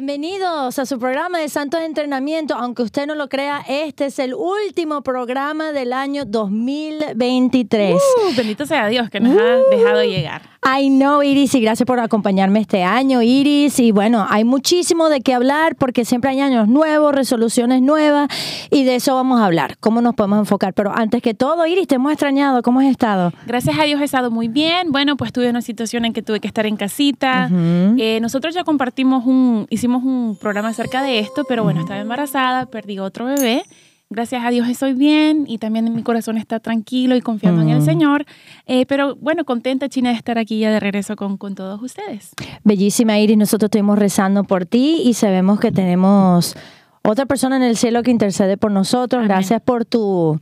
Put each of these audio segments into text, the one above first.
Bienvenidos a su programa de Santos de Entrenamiento. Aunque usted no lo crea, este es el último programa del año 2023. Uh, bendito sea Dios que nos ha dejado llegar. I know, Iris, y gracias por acompañarme este año, Iris. Y bueno, hay muchísimo de qué hablar porque siempre hay años nuevos, resoluciones nuevas, y de eso vamos a hablar, cómo nos podemos enfocar. Pero antes que todo, Iris, te hemos extrañado, ¿cómo has estado? Gracias a Dios he estado muy bien. Bueno, pues tuve una situación en que tuve que estar en casita. Eh, nosotros ya compartimos un, hicimos un programa acerca de esto, pero bueno, estaba embarazada, perdí otro bebé gracias a Dios estoy bien y también mi corazón está tranquilo y confiando en el Señor. Eh, pero bueno, contenta, China, de estar aquí ya de regreso con, con todos ustedes. Bellísima, Iris. Nosotros estuvimos rezando por ti y sabemos que tenemos otra persona en el cielo que intercede por nosotros. Gracias por tu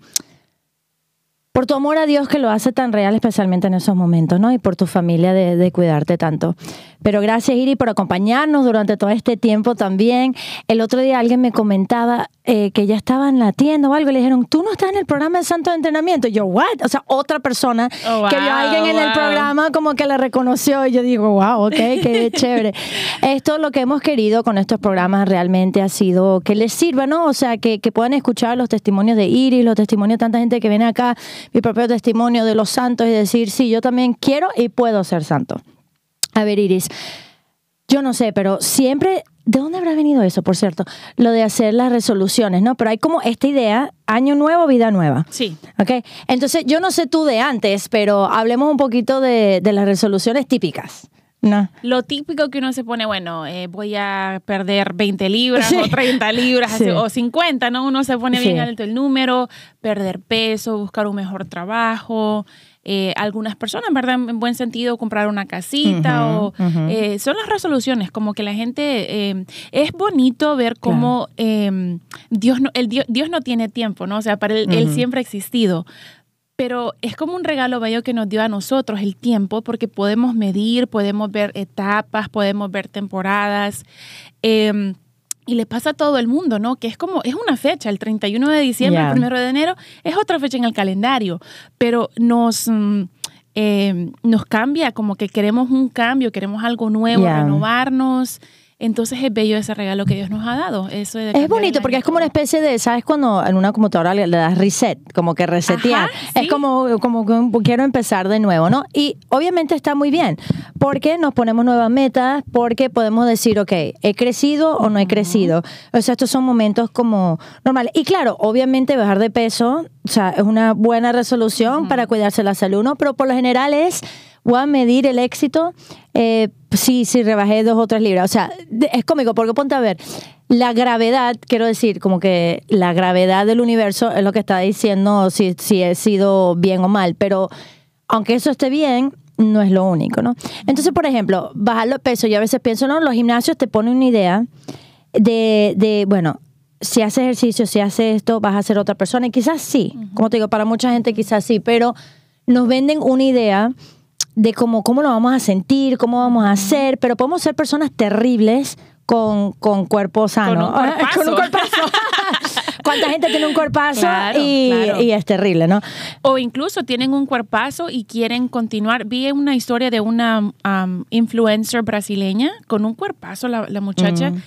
por tu amor a Dios que lo hace tan real, especialmente en esos momentos, ¿no? Y por tu familia de, de cuidarte tanto. Pero gracias, Iri, por acompañarnos durante todo este tiempo también. El otro día alguien me comentaba eh, que ya estaba en la tienda o algo y le dijeron, tú no estás en el programa de Santo de Entrenamiento. Y yo, ¿what? O sea, otra persona Oh, que vio a wow, alguien en el programa como que le reconoció y yo digo, wow, ok, qué chévere. Esto lo que hemos querido con estos programas realmente ha sido que les sirva, ¿no? O sea, que, que puedan escuchar los testimonios de Iris, los testimonios de tanta gente que viene acá, mi propio testimonio de los santos y decir, sí, yo también quiero y puedo ser santo. A ver, Iris, yo no sé, pero siempre, ¿de dónde habrá venido eso, por cierto? Lo de hacer las resoluciones, ¿no? Pero hay como esta idea, año nuevo, vida nueva. Sí. ¿Ok? Entonces, yo no sé tú de antes, pero hablemos un poquito de, de las resoluciones típicas. ¿no? Lo típico que uno se pone, bueno, eh, voy a perder 20 libras Sí. o 30 libras Sí. o 50, ¿no? Uno se pone Sí. bien alto el número, perder peso, buscar un mejor trabajo. Eh, algunas personas, ¿verdad? En buen sentido, comprar una casita o eh, son las resoluciones, como que la gente eh, es bonito ver cómo eh, Dios, no, el Dios, Dios no tiene tiempo, ¿no? O sea, para él, siempre ha existido. Pero es como un regalo bello que nos dio a nosotros el tiempo, porque podemos medir, podemos ver etapas, podemos ver temporadas. eh, y le pasa a todo el mundo, ¿no? Que es como, es una fecha, el 31 de diciembre, el 1 de enero, es otra fecha en el calendario, pero nos, mm, eh, nos cambia, como que queremos un cambio, queremos algo nuevo, renovarnos. Entonces es bello ese regalo que Dios nos ha dado. Eso de Es bonito porque es como una especie de, ¿sabes? Cuando en una computadora le, das reset, como que resetear. Ajá, Es sí. como, como un- quiero empezar de nuevo, ¿no? Y obviamente está muy bien porque nos ponemos nuevas metas, porque podemos decir, ok, ¿he crecido o no he crecido? O sea, estos son momentos como normales. Y claro, obviamente bajar de peso, o sea, es una buena resolución para cuidarse la salud, ¿no? Pero por lo general es, voy a medir el éxito eh, si, si rebajé dos o tres libras. O sea, es cómico porque ponte a ver, la gravedad, quiero decir, como que la gravedad del universo es lo que está diciendo si, si he sido bien o mal, pero aunque eso esté bien, no es lo único, ¿no? Entonces, por ejemplo, bajar los pesos, yo a veces pienso, no, los gimnasios te ponen una idea de, de bueno, si haces ejercicio, si haces esto, vas a ser otra persona. Y quizás sí, como te digo, para mucha gente quizás sí, pero nos venden una idea de cómo, cómo lo vamos a sentir, cómo vamos a hacer, pero podemos ser personas terribles con, con cuerpo sano. un cuerpazo. Con un cuerpazo. ¿Cuánta gente tiene un cuerpazo Claro, y, claro. y es terrible, no? O incluso tienen un cuerpazo y quieren continuar. Vi una historia de una um, influencer brasileña con un cuerpazo, la, la muchacha, Mm.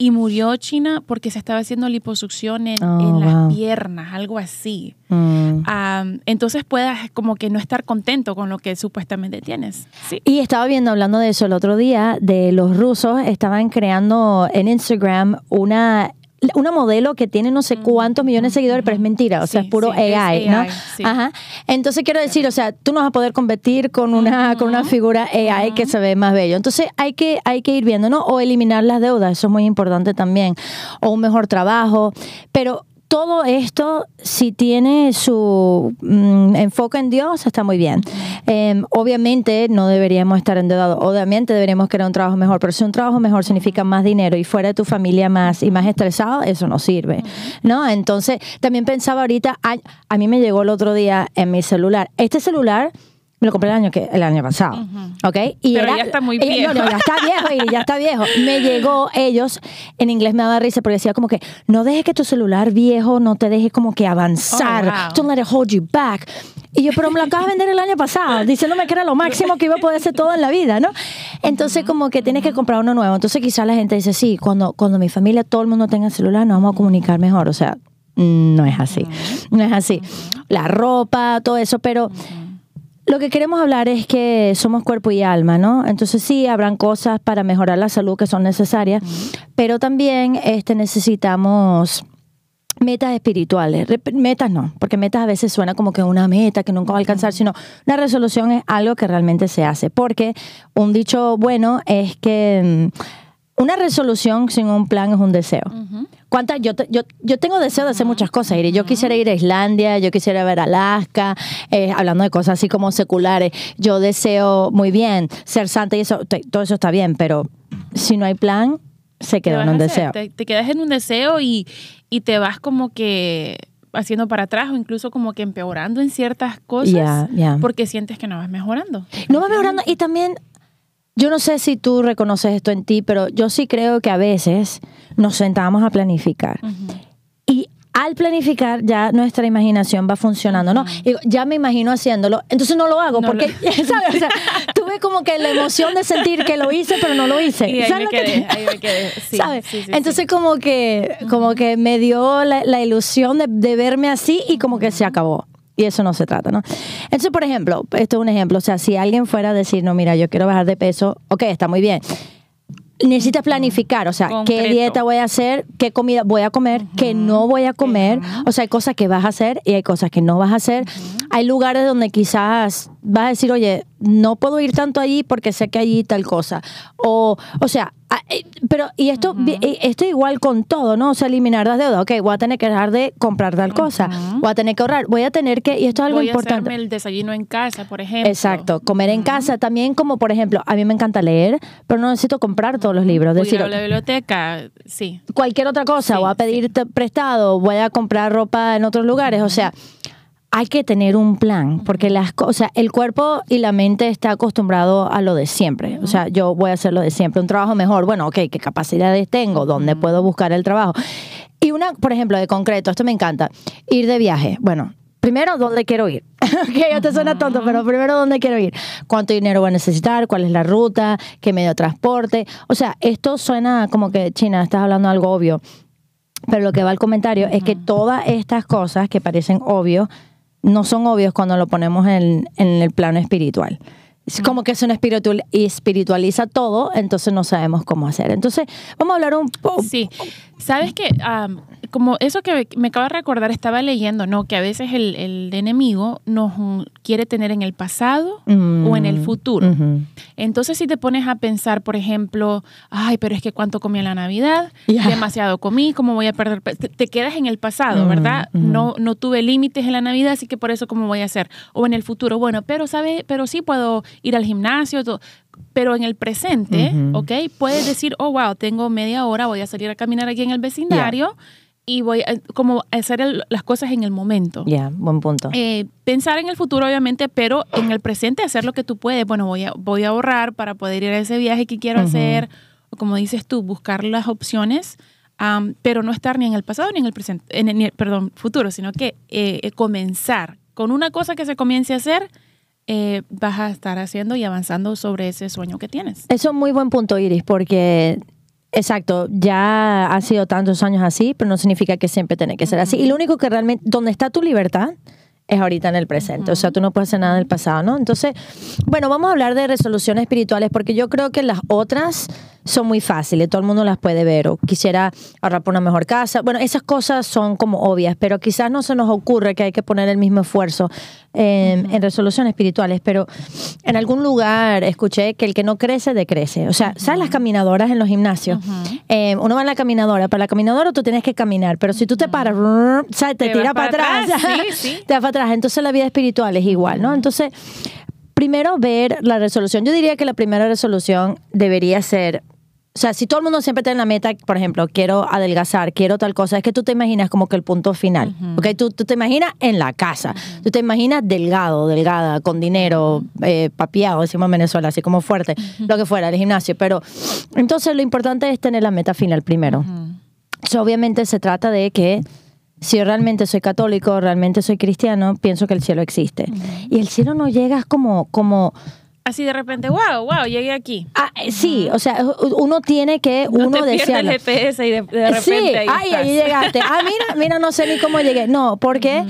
Y murió China porque se estaba haciendo liposucción en, Oh, en las wow. piernas, algo así. Mm. Um, entonces puedas como que no estar contento con lo que supuestamente tienes. Sí. Y estaba viendo, hablando de eso el otro día, de los rusos, estaban creando en Instagram una una modelo que tiene no sé cuántos millones de seguidores, pero es mentira, o sea, Sí, es puro sí, es AI, ¿no? Sí. Ajá. Entonces quiero decir, o sea, tú no vas a poder competir con una, con una figura AI que se ve más bello. Entonces hay que, hay que ir viendo, ¿no? O eliminar las deudas, eso es muy importante también. O un mejor trabajo. Pero todo esto, si tiene su mm, enfoque en Dios, está muy bien. Eh, obviamente no deberíamos estar endeudados, obviamente deberíamos querer un trabajo mejor, pero si un trabajo mejor significa más dinero y fuera de tu familia más y más estresado, eso no sirve, ¿no? Entonces, también pensaba ahorita, a, a mí me llegó el otro día en mi celular, este celular Me lo compré el año, que, el año pasado. ¿Ok? Y Pero ya está muy eh, viejo. no, no, ya está viejo y ya está viejo. Me llegó ellos, en inglés me daba risa porque decía como que no dejes que tu celular viejo no te deje como que avanzar. Oh, wow. Don't let it hold you back. Y yo, pero me lo acabas de vender el año pasado, diciéndome que era lo máximo que iba a poder hacer todo en la vida, ¿no? Entonces, como que tienes que comprar uno nuevo. Entonces, quizás la gente dice, sí, cuando, cuando mi familia, todo el mundo tenga celular, nos vamos a comunicar mejor. O sea, no es así. No es así. La ropa, todo eso, pero lo que queremos hablar es que somos cuerpo y alma, ¿no? Entonces sí, habrán cosas para mejorar la salud que son necesarias, pero también este, necesitamos metas espirituales. Metas no, porque metas a veces suena como que una meta que nunca va a alcanzar, sino una resolución es algo que realmente se hace. Porque un dicho bueno es que mm, una resolución sin un plan es un deseo. ¿Cuántas? Yo, te- yo, yo tengo deseo de hacer muchas cosas, Iri. Yo quisiera ir a Islandia, yo quisiera ver Alaska, eh, hablando de cosas así como seculares. Yo deseo muy bien ser santa y eso, todo eso está bien, pero si no hay plan, se ¿Qué queda vas en un deseo. Te, te quedas en un deseo y, y te vas como que haciendo para atrás o incluso como que empeorando en ciertas cosas porque sientes que no vas mejorando. No va mejorando y también yo no sé si tú reconoces esto en ti, pero yo sí creo que a veces nos sentamos a planificar. Y al planificar ya nuestra imaginación va funcionando, ¿no? Y ya me imagino haciéndolo, entonces no lo hago No porque, ¿sabes? O sea, tuve como que la emoción de sentir que lo hice, pero no lo hice. Y ahí ¿Sabes me lo que quedé, te- ahí me quedé. Sí, ¿sabes? sí, sí, Entonces como que como que me dio la, la ilusión de, de verme así y como que se acabó. Y eso no se trata, ¿no? Entonces, por ejemplo, esto es un ejemplo. O sea, si alguien fuera a decir, no, mira, yo quiero bajar de peso, ok, está muy bien. Necesitas planificar, o sea, qué dieta voy a hacer, qué comida voy a comer, qué no voy a comer. O sea, hay cosas que vas a hacer y hay cosas que no vas a hacer. Hay lugares donde quizás vas a decir, oye, no puedo ir tanto allí porque sé que allí tal cosa. O, o sea, eh, pero, y esto, vi- eh, esto igual con todo, ¿no? O sea, eliminar las deudas. Ok, voy a tener que dejar de comprar tal cosa. Voy a tener que ahorrar. Voy a tener que, y esto es algo Voy a importante. hacerme el desayuno en casa, por ejemplo. Exacto, comer en casa también, como por ejemplo, a mí me encanta leer, pero no necesito comprar todos los libros. Voy decir, ir a la biblioteca, sí. cualquier otra cosa, Sí, voy a pedir t- prestado, voy a comprar ropa en otros lugares, o sea, hay que tener un plan, porque las cosas, o sea, el cuerpo y la mente está acostumbrado a lo de siempre. O sea, yo voy a hacer lo de siempre, un trabajo mejor, bueno, ok, ¿qué capacidades tengo? ¿Dónde puedo buscar el trabajo? Y una, por ejemplo, de concreto, esto me encanta, ir de viaje. Bueno, primero, ¿dónde quiero ir? ok, ya te suena tonto, pero primero, ¿dónde quiero ir? ¿Cuánto dinero voy a necesitar? ¿Cuál es la ruta? ¿Qué medio de transporte? O sea, esto suena como que, China, estás hablando de algo obvio. Pero lo que va al comentario es que todas estas cosas que parecen obvios no son obvios cuando lo ponemos en, en el plano espiritual. Es como que eso no espiritual, espiritualiza todo, entonces no sabemos cómo hacer. Entonces, vamos a hablar un poco. Sí, sabes que am, como eso que me acabo de recordar, estaba leyendo, ¿no? Que a veces el, el enemigo nos mm, quiere tener en el pasado o en el futuro. Entonces, si te pones a pensar, por ejemplo, ay, pero es que cuánto comí en la Navidad, demasiado comí, ¿cómo voy a perder? pe-?" Te, te quedas en el pasado, ¿verdad? No, no tuve límites en la Navidad, así que por eso, ¿cómo voy a hacer? O en el futuro, bueno, pero, ¿sabe? Pero sí puedo ir al gimnasio, todo. Pero en el presente, ¿ok? Puedes decir, oh, wow, tengo media hora, voy a salir a caminar aquí en el vecindario y voy a como a hacer el- las cosas en el momento. Ya, buen punto. Eh, pensar en el futuro, obviamente, pero en el presente hacer lo que tú puedes. Bueno, voy a, voy a ahorrar para poder ir a ese viaje que quiero hacer. O como dices tú, buscar las opciones, am, pero no estar ni en el pasado ni en el presente, en el- perdón, futuro, sino que eh, eh, comenzar. Con una cosa que se comience a hacer, eh, vas a estar haciendo y avanzando sobre ese sueño que tienes. Eso es muy buen punto, Iris, porque, exacto, ya ha sido tantos años así, pero no significa que siempre tiene que ser así. Y lo único que realmente, donde está tu libertad, es ahorita en el presente. O sea, tú no puedes hacer nada del pasado, ¿no? Entonces, bueno, vamos a hablar de resoluciones espirituales, porque yo creo que las otras son muy fáciles, todo el mundo las puede ver, o quisiera ahorrar por una mejor casa. Bueno, esas cosas son como obvias, pero quizás no se nos ocurre que hay que poner el mismo esfuerzo en, en resoluciones espirituales, pero en algún lugar escuché que el que no crece, decrece. O sea, ¿sabes las caminadoras en los gimnasios? Eh, uno va en la caminadora, para la caminadora tú tienes que caminar, pero si tú te paras, ¿sabes? te, Te tira para atrás, atrás, sí, sí. te vas para atrás. Entonces la vida espiritual es igual, ¿no? Entonces, primero ver la resolución. Yo diría que la primera resolución debería ser o sea, si todo el mundo siempre tiene la meta, por ejemplo, quiero adelgazar, quiero tal cosa, es que tú te imaginas como que el punto final, ¿ok? Tú, tú te imaginas en la casa, tú te imaginas delgado, delgada, con dinero, eh, papiado, decimos en Venezuela, así como fuerte, lo que fuera, el gimnasio. Pero entonces lo importante es tener la meta final primero. obviamente se trata de que si realmente soy católico, realmente soy cristiano, pienso que el cielo existe. Y el cielo no llega como... como Así de repente, wow, wow, llegué aquí. Ah, eh, sí, o sea, uno tiene que no uno te el GPS y de, repente sí, ahí ay, ahí llegaste. Ah, mira, mira, no sé ni cómo llegué. No, porque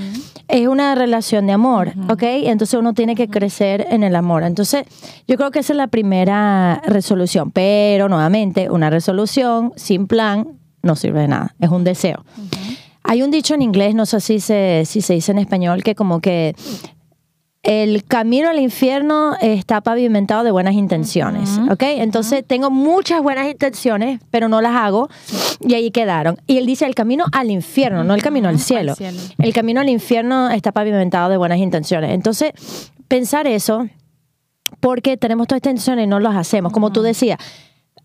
es una relación de amor, ¿ok? Entonces uno tiene que crecer en el amor. Entonces, yo creo que esa es la primera resolución. Pero nuevamente, una resolución sin plan no sirve de nada. Es un deseo. Hay un dicho en inglés, no sé si se, si se dice en español, que como que el camino al infierno está pavimentado de buenas intenciones, ¿ok? Entonces tengo muchas buenas intenciones, pero no las hago y ahí quedaron. Y él dice el camino al infierno, no el camino al cielo. El camino al infierno está pavimentado de buenas intenciones. Entonces, pensar eso, porque tenemos todas estas intenciones y no las hacemos, como tú decías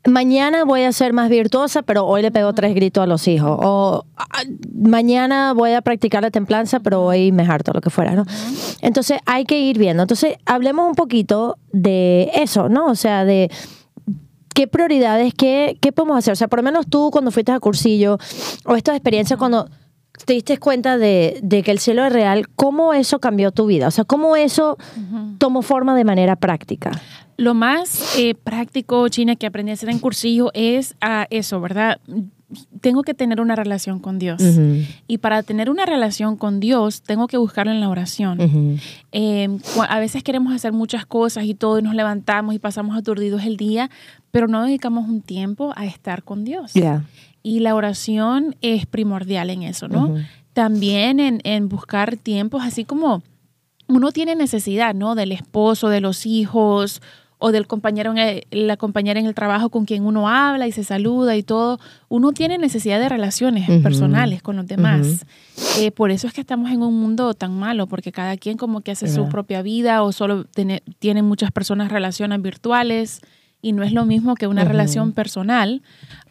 mañana voy a ser más virtuosa, pero hoy le pego tres gritos a los hijos. O ah, mañana voy a practicar la templanza, pero hoy me harto, lo que fuera, ¿no? Entonces hay que ir viendo. Entonces hablemos un poquito de eso, ¿no? O sea, de qué prioridades, qué, qué podemos hacer. O sea, por lo menos tú cuando fuiste a cursillo o estas experiencias cuando te diste cuenta de, que el cielo es real, ¿cómo eso cambió tu vida? O sea, ¿cómo eso tomó forma de manera práctica? Lo más eh, práctico, China, que aprendí a hacer en cursillo es a eso, ¿verdad? Tengo que tener una relación con Dios. Y para tener una relación con Dios, tengo que buscarlo en la oración. Em, a veces queremos hacer muchas cosas y todo, y nos levantamos y pasamos aturdidos el día, pero no dedicamos un tiempo a estar con Dios. Y la oración es primordial en eso, ¿no? También en, en buscar tiempos, así como uno tiene necesidad, ¿no? Del esposo, de los hijos o del compañero, en la compañera en el trabajo con quien uno habla y se saluda y todo, uno tiene necesidad de relaciones personales con los demás. Eh, por eso es que estamos en un mundo tan malo, porque cada quien como que hace su propia vida o solo tiene, tienen muchas personas relaciones virtuales y no es lo mismo que una relación personal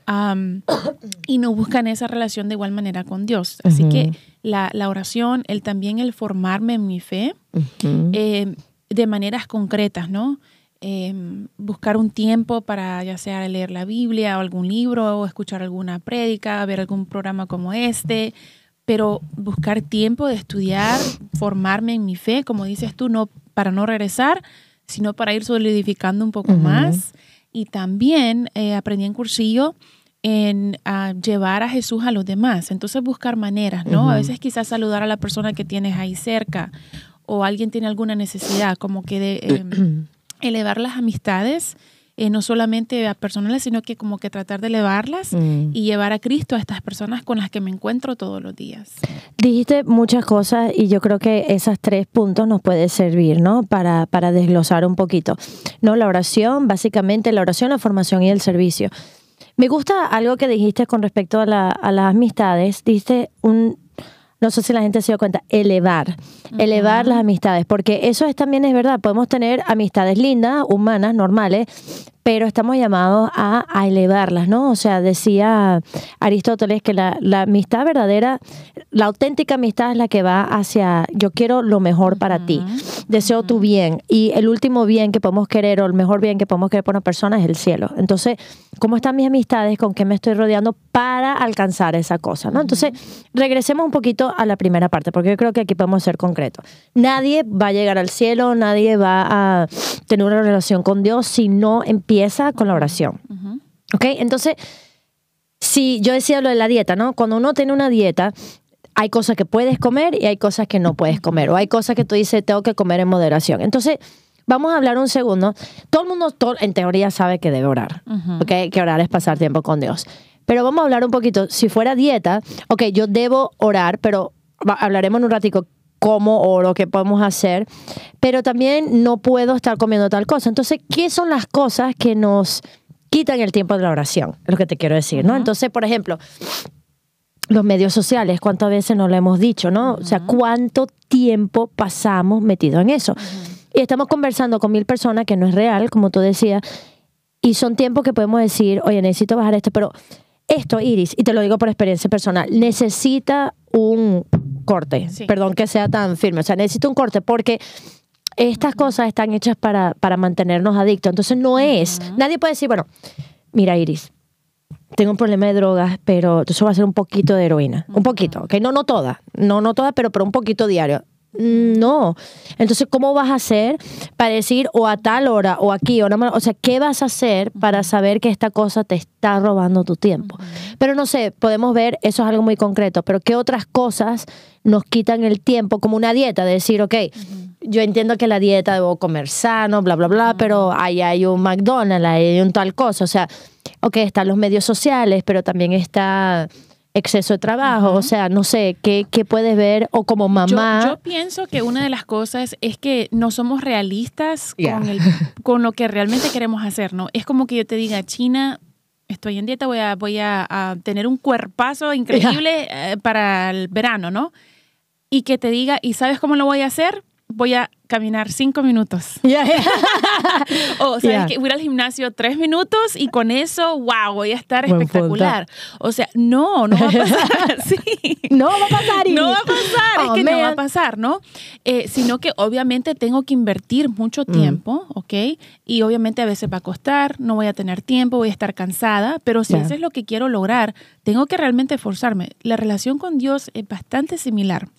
y no buscan esa relación de igual manera con Dios. Así que la, oración, el también el formarme en mi fe eh, de maneras concretas, ¿no? Em, buscar un tiempo para ya sea leer la Biblia o algún libro o escuchar alguna prédica, ver algún programa como este, pero buscar tiempo de estudiar, formarme en mi fe, como dices tú, no para no regresar, sino para ir solidificando un poco más. Y también eh, aprendí en cursillo en llevar a Jesús a los demás. Entonces buscar maneras, ¿no? A veces quizás saludar a la persona que tienes ahí cerca o alguien tiene alguna necesidad, como que de, em, elevar las amistades, eh, no solamente a personales, sino que como que tratar de elevarlas mm. y llevar a Cristo a estas personas con las que me encuentro todos los días. Dijiste muchas cosas y yo creo que esos tres puntos nos puede servir, ¿no? Para, para desglosar un poquito. ¿No? La oración, básicamente la oración, la formación y el servicio. Me gusta algo que dijiste con respecto a, la, a las amistades. Dijiste un no sé si la gente se dio cuenta, elevar, elevar las amistades, porque eso es, también es verdad, podemos tener amistades lindas, humanas, normales, pero estamos llamados a, elevarlas, ¿no? O sea, decía Aristóteles que la, amistad verdadera, la auténtica amistad es la que va hacia yo quiero lo mejor para ti, deseo tu bien y el último bien que podemos querer o el mejor bien que podemos querer por una persona es el cielo. Entonces, ¿cómo están mis amistades? ¿Con qué me estoy rodeando para alcanzar esa cosa, ¿no? Entonces, regresemos un poquito a la primera parte, porque yo creo que aquí podemos ser concretos. Nadie va a llegar al cielo, nadie va a tener una relación con Dios si no empieza empieza con la oración. ¿Ok? Entonces, si yo decía lo de la dieta, ¿no? Cuando uno tiene una dieta, hay cosas que puedes comer y hay cosas que no puedes comer. O hay cosas que tú dices, tengo que comer en moderación. Entonces, vamos a hablar un segundo. Todo el mundo, en teoría, sabe que debe orar. ¿Ok? Que orar es pasar tiempo con Dios. Pero vamos a hablar un poquito. Si fuera dieta, ok, yo debo orar, pero hablaremos en un ratico cómo o lo que podemos hacer, pero también no puedo estar comiendo tal cosa. Entonces, ¿qué son las cosas que nos quitan el tiempo de la oración? Es lo que te quiero decir, ¿no? Entonces, por ejemplo, los medios sociales, ¿cuántas veces nos lo hemos dicho, no? O sea, ¿cuánto tiempo pasamos metidos en eso? Y estamos conversando con mil personas que no es real, como tú decías, Y son tiempos que podemos decir, oye, necesito bajar esto, pero esto, Iris, y te lo digo por experiencia personal, necesita un corte. Perdón que sea tan firme. O sea, necesita un corte porque estas cosas están hechas para, para mantenernos adictos. Entonces no es, nadie puede decir, bueno, mira Iris, tengo un problema de drogas, pero eso va a ser un poquito de heroína. Un poquito, ¿ok? No, no toda, no, no toda, pero, pero un poquito diario. No. Entonces, ¿cómo vas a hacer para decir o a tal hora o aquí o no? O sea, ¿qué vas a hacer para saber que esta cosa te está robando tu tiempo? Pero no sé, podemos ver, eso es algo muy concreto, pero ¿qué otras cosas nos quitan el tiempo como una dieta? De decir, ok, yo entiendo que la dieta debo comer sano, bla, bla, bla, pero ahí hay un McDonald's, ahí hay un tal cosa. O sea, ok, están los medios sociales, pero también está exceso de trabajo, o sea, no sé, ¿qué, ¿qué, puedes ver? O como mamá. Yo, pienso que una de las cosas es que no somos realistas con, el, con lo que realmente queremos hacer, ¿no? Es como que yo te diga, China, estoy en dieta, voy a, voy a, tener un cuerpazo increíble eh, para el verano, ¿no? Y que te diga, ¿y sabes cómo lo voy a hacer? voy a caminar cinco minutos. o sea, que voy al gimnasio tres minutos y con eso, wow, voy a estar espectacular. O sea, no, no va a pasar. sí. No va a pasar. No va a pasar, es que no va a pasar, ¿no? Eh, sino que obviamente tengo que invertir mucho mm. tiempo, ¿ok? Y obviamente a veces va a costar, no voy a tener tiempo, voy a estar cansada, pero si eso es lo que quiero lograr, tengo que realmente esforzarme. La relación con Dios es bastante similar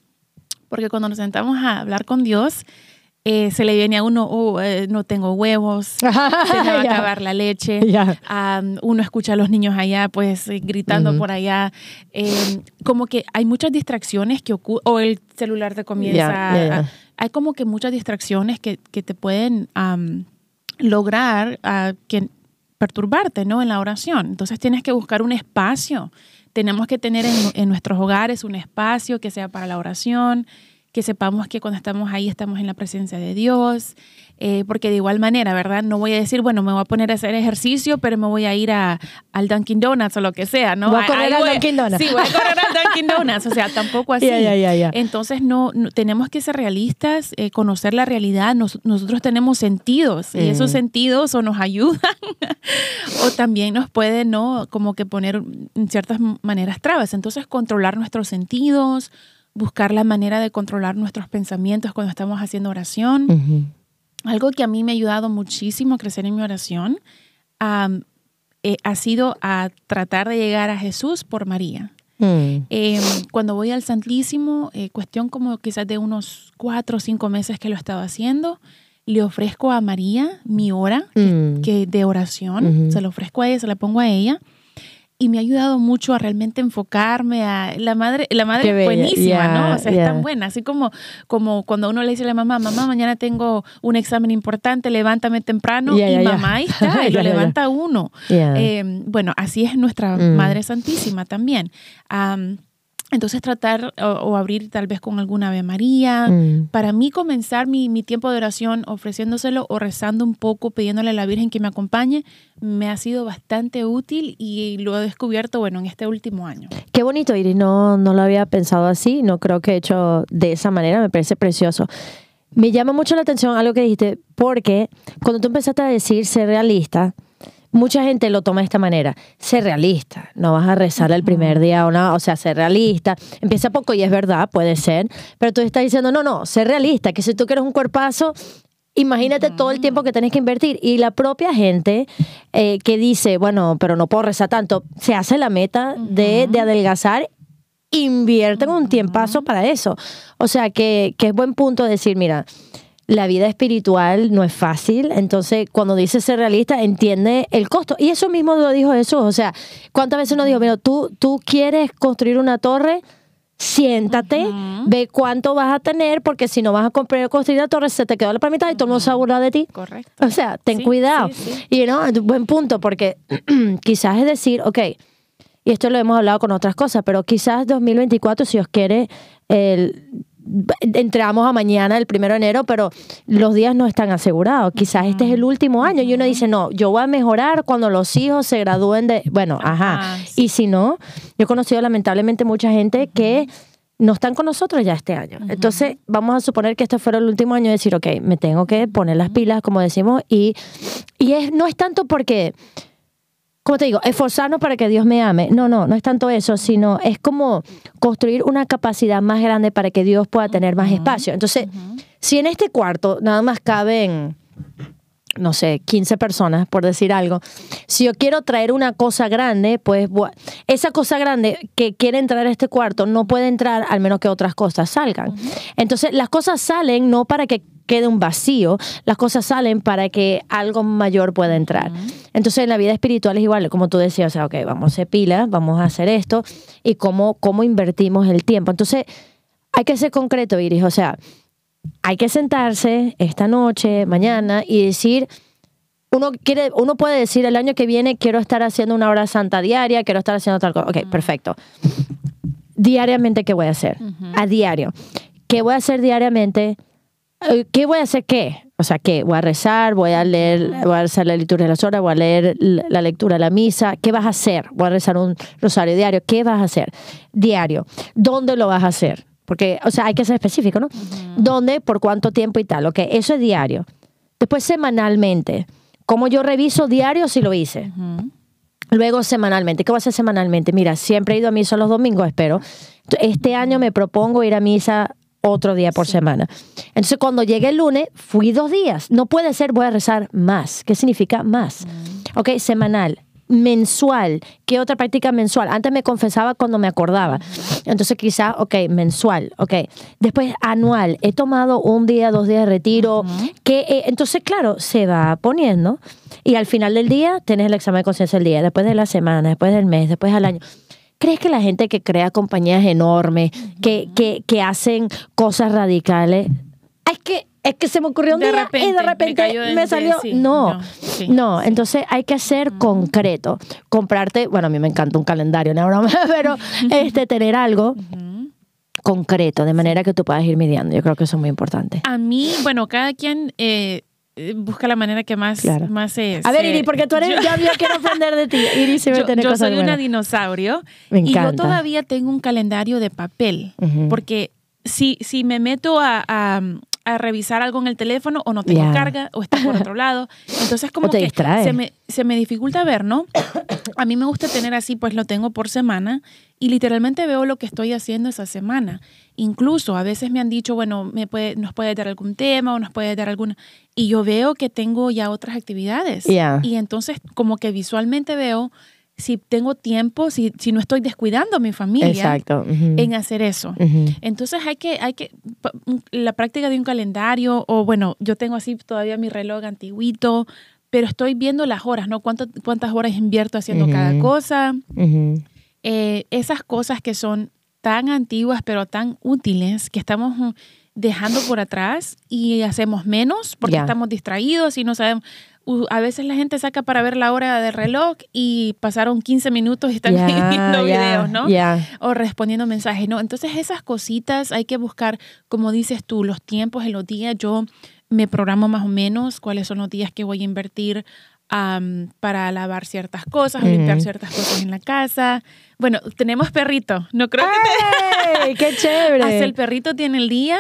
porque cuando nos sentamos a hablar con Dios, eh, se le viene a uno, oh, eh, no tengo huevos, se me va a acabar la leche. uno escucha a los niños allá, pues, eh, gritando por allá. Em, como que hay muchas distracciones que ocurren, o el celular te comienza. hay como que muchas distracciones que, que te pueden lograr que, perturbarte, ¿no? En la oración. Entonces tienes que buscar un espacio tenemos que tener en, nuestros hogares un espacio que sea para la oración, que sepamos que cuando estamos ahí estamos en la presencia de Dios, eh, porque de igual manera, ¿verdad? No voy a decir, bueno, me voy a poner a hacer ejercicio, pero me voy a ir a, al Dunkin' Donuts o lo que sea, ¿no? Voy a correr al Dunkin' Donuts. Sí, voy a correr al Dunkin' Donuts, o sea, tampoco así. Entonces, no, tenemos que ser realistas, eh, conocer la realidad. nosotros tenemos sentidos y esos mm. sentidos o nos ayudan o también nos pueden, ¿no? Como que poner en ciertas maneras trabas. Entonces, controlar nuestros sentidos, buscar la manera de controlar nuestros pensamientos cuando estamos haciendo oración. Algo que a mí me ha ayudado muchísimo a crecer en mi oración eh, ha sido a tratar de llegar a Jesús por María. Mm. Em, cuando voy al Santísimo, eh, cuestión como quizás de unos cuatro o cinco meses que lo he estado haciendo, le ofrezco a María mi hora que, mm. de oración, se lo ofrezco a ella, se la pongo a ella y me ha ayudado mucho a realmente enfocarme a la madre la madre es buenísima no o sea es tan buena así como como cuando uno le dice a la mamá mamá mañana tengo un examen importante levántame temprano y mamá ahí está y lo levanta uno. Eh, bueno así es nuestra mm. madre santísima también entonces tratar o, abrir tal vez con alguna Ave María. Mm. Para mí comenzar mi, tiempo de oración ofreciéndoselo o rezando un poco, pidiéndole a la Virgen que me acompañe, me ha sido bastante útil y lo he descubierto, bueno, en este último año. Qué bonito, Iris. No, no lo había pensado así, no creo que he hecho de esa manera, me parece precioso. Me llama mucho la atención algo que dijiste, porque cuando tú empezaste a decir ser realista, mucha gente lo toma de esta manera. Ser realista. No vas a rezar el primer día o no. O sea, ser realista. Empieza poco y es verdad, puede ser. Pero tú estás diciendo, no, no, ser realista. Que si tú quieres un cuerpazo, imagínate todo el tiempo que tenés que invertir. Y la propia gente eh, que dice, bueno, pero no puedo rezar tanto, se hace la meta de, de adelgazar invierten un tiempazo para eso. O sea, que, que es buen punto decir, mira, la vida espiritual no es fácil, entonces cuando dice ser realista entiende el costo. Y eso mismo lo dijo Jesús, o sea, ¿cuántas veces nos dijo, pero tú, tú quieres construir una torre? Siéntate, ve cuánto vas a tener, porque si no vas a comprar, construir la torre, se te quedó la mitad y todo el mundo se aburra de ti. Correcto. O sea, ten cuidado. Y no, buen punto, porque quizás es decir, ok, y esto lo hemos hablado con otras cosas, pero quizás 2024, si os quiere, el, entramos a mañana, el primero de enero, pero los días no están asegurados. Quizás este es el último año y uno dice, no, yo voy a mejorar cuando los hijos se gradúen de... Bueno, ajá. Y si no, yo he conocido lamentablemente mucha gente que no están con nosotros ya este año. Entonces, vamos a suponer que este fuera el último año y decir, ok, me tengo que poner las pilas, como decimos, y, y es, no es tanto porque, como te digo, esforzarnos para que Dios me ame. No, no, no es tanto eso, sino es como construir una capacidad más grande para que Dios pueda tener más espacio. Entonces, si en este cuarto nada más caben no sé, 15 personas, por decir algo. Si yo quiero traer una cosa grande, pues esa cosa grande que quiere entrar a este cuarto no puede entrar al menos que otras cosas salgan. Entonces, las cosas salen no para que quede un vacío, las cosas salen para que algo mayor pueda entrar. Entonces, en la vida espiritual es igual, como tú decías, o sea, ok, vamos a hacer pila, vamos a hacer esto, y cómo, cómo invertimos el tiempo. Entonces, hay que ser concreto, Iris, o sea, hay que sentarse esta noche, mañana y decir, uno quiere, uno puede decir el año que viene quiero estar haciendo una hora santa diaria, quiero estar haciendo tal cosa. Ok, perfecto. Diariamente, ¿qué voy a hacer? A diario. ¿Qué voy a hacer diariamente? Eh, ¿Qué voy a hacer qué? O sea, ¿qué? Voy a rezar, voy a leer, voy a rezar la liturgia de las horas, voy a leer la lectura de la misa. ¿Qué vas a hacer? Voy a rezar un rosario diario. ¿Qué vas a hacer? Diario. ¿Dónde lo vas a hacer? Porque, o sea, hay que ser específico, ¿no? ¿Dónde, por cuánto tiempo y tal? Ok, eso es diario. Después semanalmente. ¿Cómo yo reviso diario si lo hice? Luego semanalmente. ¿Qué voy a hacer semanalmente? Mira, siempre he ido a misa los domingos, espero. Este año me propongo ir a misa otro día por semana. Entonces, cuando llegue el lunes, fui dos días. No puede ser, voy a rezar más. ¿Qué significa más? Ok, semanal mensual. ¿Qué otra práctica mensual? Antes me confesaba cuando me acordaba. Entonces quizás, ok, mensual, ok. Después anual. He tomado un día, dos días de retiro. que, eh, entonces, claro, se va poniendo. Y al final del día tienes el examen de conciencia del día, después de la semana, después del mes, después del año. ¿Crees que la gente que crea compañías enormes, que, que, que hacen cosas radicales, es que es que se me ocurrió un día y de repente me, salió. no, no, entonces hay que ser concreto. Comprarte, bueno, a mí me encanta un calendario, no broma, pero este, tener algo. concreto, de manera que tú puedas ir midiendo. Yo creo que eso es muy importante. A mí, bueno, cada quien eh, busca la manera que más, más es. A ver, Iris, porque tú eres, yo, yo, quiero aprender de ti. Iris, yo, yo soy una dinosaurio me y yo todavía tengo un calendario de papel, porque si, si me meto a, a revisar algo en el teléfono o no tengo carga o está por otro lado. Entonces como que se me, se me dificulta ver, ¿no? A mí me gusta tener así, pues lo tengo por semana y literalmente veo lo que estoy haciendo esa semana. Incluso a veces me han dicho, bueno, me puede, nos puede dar algún tema o nos puede dar alguna... Y yo veo que tengo ya otras actividades. Y entonces como que visualmente veo si tengo tiempo, si, si no estoy descuidando a mi familia en hacer eso. Entonces hay que, hay que, la práctica de un calendario, o bueno, yo tengo así todavía mi reloj antiguito, pero estoy viendo las horas, ¿no? ¿Cuántas, cuántas horas invierto haciendo cada cosa? Eh, esas cosas que son tan antiguas, pero tan útiles, que estamos dejando por atrás y hacemos menos porque estamos distraídos y no sabemos a veces la gente saca para ver la hora del reloj y pasaron 15 minutos y están viendo videos, ¿no? O respondiendo mensajes, ¿no? Entonces esas cositas hay que buscar, como dices tú, los tiempos en los días. Yo me programo más o menos cuáles son los días que voy a invertir para lavar ciertas cosas, limpiar ciertas cosas en la casa. Bueno, tenemos perrito, no creo que te... ¡Qué chévere! Hasta el perrito tiene el día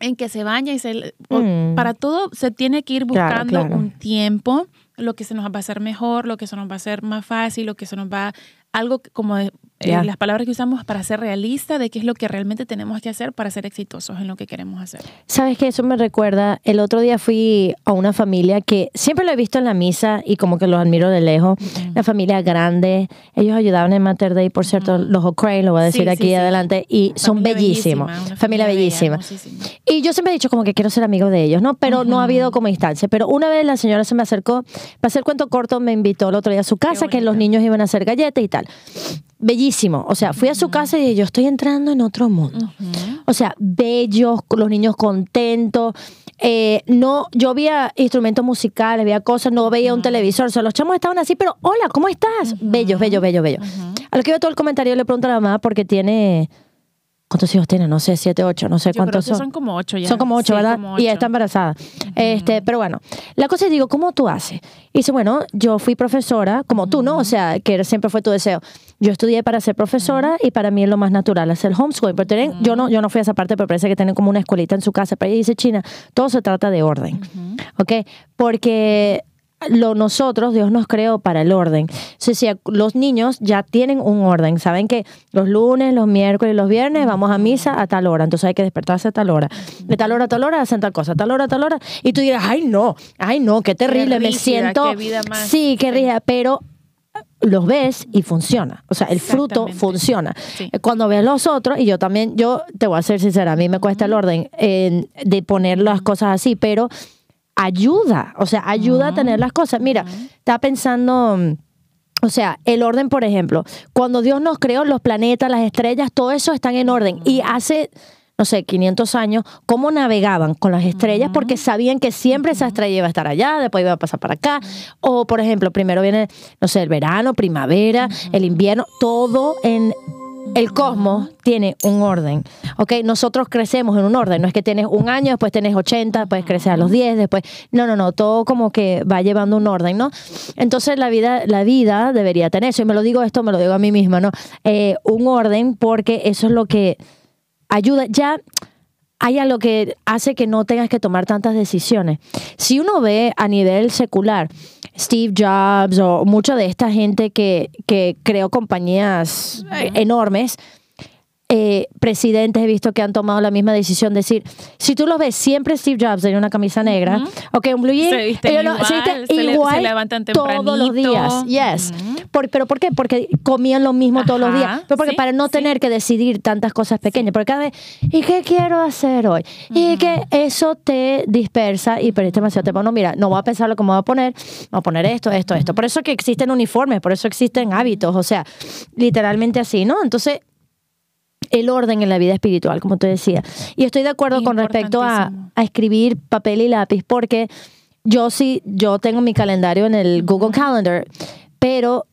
en que se baña y se... Mm. Para todo se tiene que ir buscando un tiempo, lo que se nos va a hacer mejor, lo que se nos va a hacer más fácil, lo que se nos va... Algo como eh, las palabras que usamos para ser realista de qué es lo que realmente tenemos que hacer para ser exitosos en lo que queremos hacer. Sabes que eso me recuerda, el otro día fui a una familia que siempre lo he visto en la misa y como que los admiro de lejos, una familia grande, ellos ayudaban en Mater Day, por cierto, los O'Crane, lo voy a decir aquí adelante, y son bellísimos, familia, bellísima. Y yo siempre he dicho como que quiero ser amigo de ellos, ¿no? Pero no ha habido como instancia. Pero una vez la señora se me acercó, para hacer cuento corto, me invitó el otro día a su casa, que los niños iban a hacer galletas y tal bellísimo. O sea, fui a su casa y yo estoy entrando en otro mundo. O sea, bellos, los niños contentos. Eh, no, yo veía instrumentos musicales, veía cosas, no veía un televisor. O sea, los chamos estaban así, pero hola, ¿cómo estás? Bellos, bellos, bellos, bellos. A lo que veo todo el comentario le pregunto a la mamá porque tiene ¿Cuántos hijos tiene? No sé, siete, ocho, no sé Yo cuántos creo que son. son como ocho ya. Son como ocho, Sí, ¿verdad? como Y está embarazada. este, pero bueno, la cosa es, digo, ¿cómo tú haces? Y dice, bueno, yo fui profesora, como tú, ¿no? O sea, que siempre fue tu deseo. Yo estudié para ser profesora y para mí es lo más natural hacer homeschooling. Pero tienen, yo, no, yo no fui a esa parte, pero parece que tienen como una escuelita en su casa. Pero ella dice, China, todo se trata de orden. ¿Ok? Porque lo nosotros, Dios nos creó para el orden. O sea, si los niños ya tienen un orden, saben que los lunes, los miércoles, los viernes vamos a misa a tal hora, entonces hay que despertarse a tal hora. De tal hora a tal hora hacen tal cosa, a tal hora a tal hora. Y tú dirás, ay no, ay no, qué terrible, me rígida, siento. qué vida más- Sí, qué rígida, pero los ves y funciona. O sea, el fruto funciona. Sí. Eh, Cuando ves los otros, y yo también, yo te voy a ser sincera, a mí me cuesta el orden eh, de poner las cosas así, pero ayuda, o sea, ayuda a tener las cosas. Mira, estaba pensando, mm, o sea, el orden, por ejemplo, cuando Dios nos creó, los planetas, las estrellas, todo eso están en orden. Y hace, no sé, 500 años, ¿cómo navegaban con las estrellas? Porque sabían que siempre esa estrella iba a estar allá, después iba a pasar para acá. O, por ejemplo, primero viene, no sé, el verano, primavera, el invierno, todo en el cosmos tiene un orden, ¿ok? Nosotros crecemos en un orden, no es que tienes un año, después tienes 80, después creces a los 10, después... No, no, no, todo como que va llevando un orden, ¿no? Entonces la vida, la vida debería tener eso, y me lo digo esto, me lo digo a mí misma, ¿no? Eh, un orden porque eso es lo que ayuda, ya hay algo que hace que no tengas que tomar tantas decisiones. Si uno ve a nivel secular, Steve Jobs o mucha de esta gente que, que creó compañías enormes, eh, presidentes he visto que han tomado la misma decisión. decir, si tú lo ves, siempre Steve Jobs tenía una camisa negra, ok, un blue jean, Se visten ellos no- igual, visten se le- igual se levantan todos los días. Yes. Por- ¿Pero por qué? Porque comían lo mismo todos los días. Pero porque sí, para no sí. tener que decidir tantas cosas pequeñas. Porque cada vez, ¿y qué quiero hacer hoy? Y que eso te dispersa y perdiste demasiado tiempo. No, mira, no voy a pensar lo que me voy a poner. Voy a poner esto, esto, esto. Por eso que existen uniformes, por eso existen hábitos. O sea, literalmente así, ¿no? Entonces, el orden en la vida espiritual, como te decía. Y estoy de acuerdo con respecto a, a escribir papel y lápiz, porque yo sí, yo tengo mi calendario en el Google Calendar, pero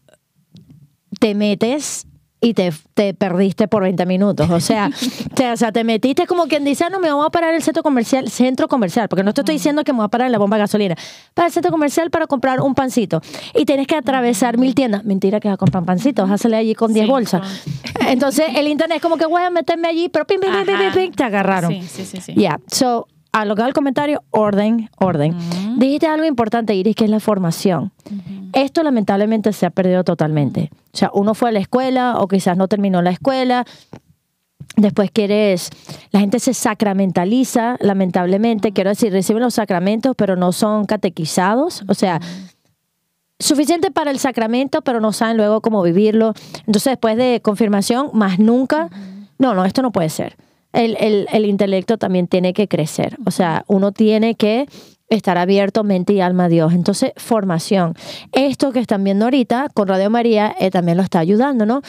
te metes y te, te perdiste por 20 minutos. O sea, te, o sea, te metiste como quien dice, "Ah, no, me voy a parar el centro comercial, centro comercial, porque no te estoy diciendo que me voy a parar en la bomba de gasolina, para el centro comercial para comprar un pancito. Y tienes que atravesar mil tiendas. Mentira que vas a comprar pancito, vas a salir allí con 10 Sí, bolsas. Entonces, el internet es como que voy a meterme allí, pero pim, pim, pim, pim, pim, pim, te agarraron. Sí, sí, sí. sí. Yeah, so, a lo que va el comentario, orden, orden. Dijiste algo importante, Iris, que es la formación. Esto lamentablemente se ha perdido totalmente. O sea, uno fue a la escuela o quizás no terminó la escuela. Después quieres, la gente se sacramentaliza, lamentablemente, quiero decir, reciben los sacramentos, pero no son catequizados. O sea, suficiente para el sacramento, pero no saben luego cómo vivirlo. Entonces, después de confirmación, más nunca, no, no, esto no puede ser. El, el, el intelecto también tiene que crecer. O sea, uno tiene que estar abierto mente y alma a Dios. Entonces, formación. Esto que están viendo ahorita con Radio María eh, también lo está ayudando, ¿no?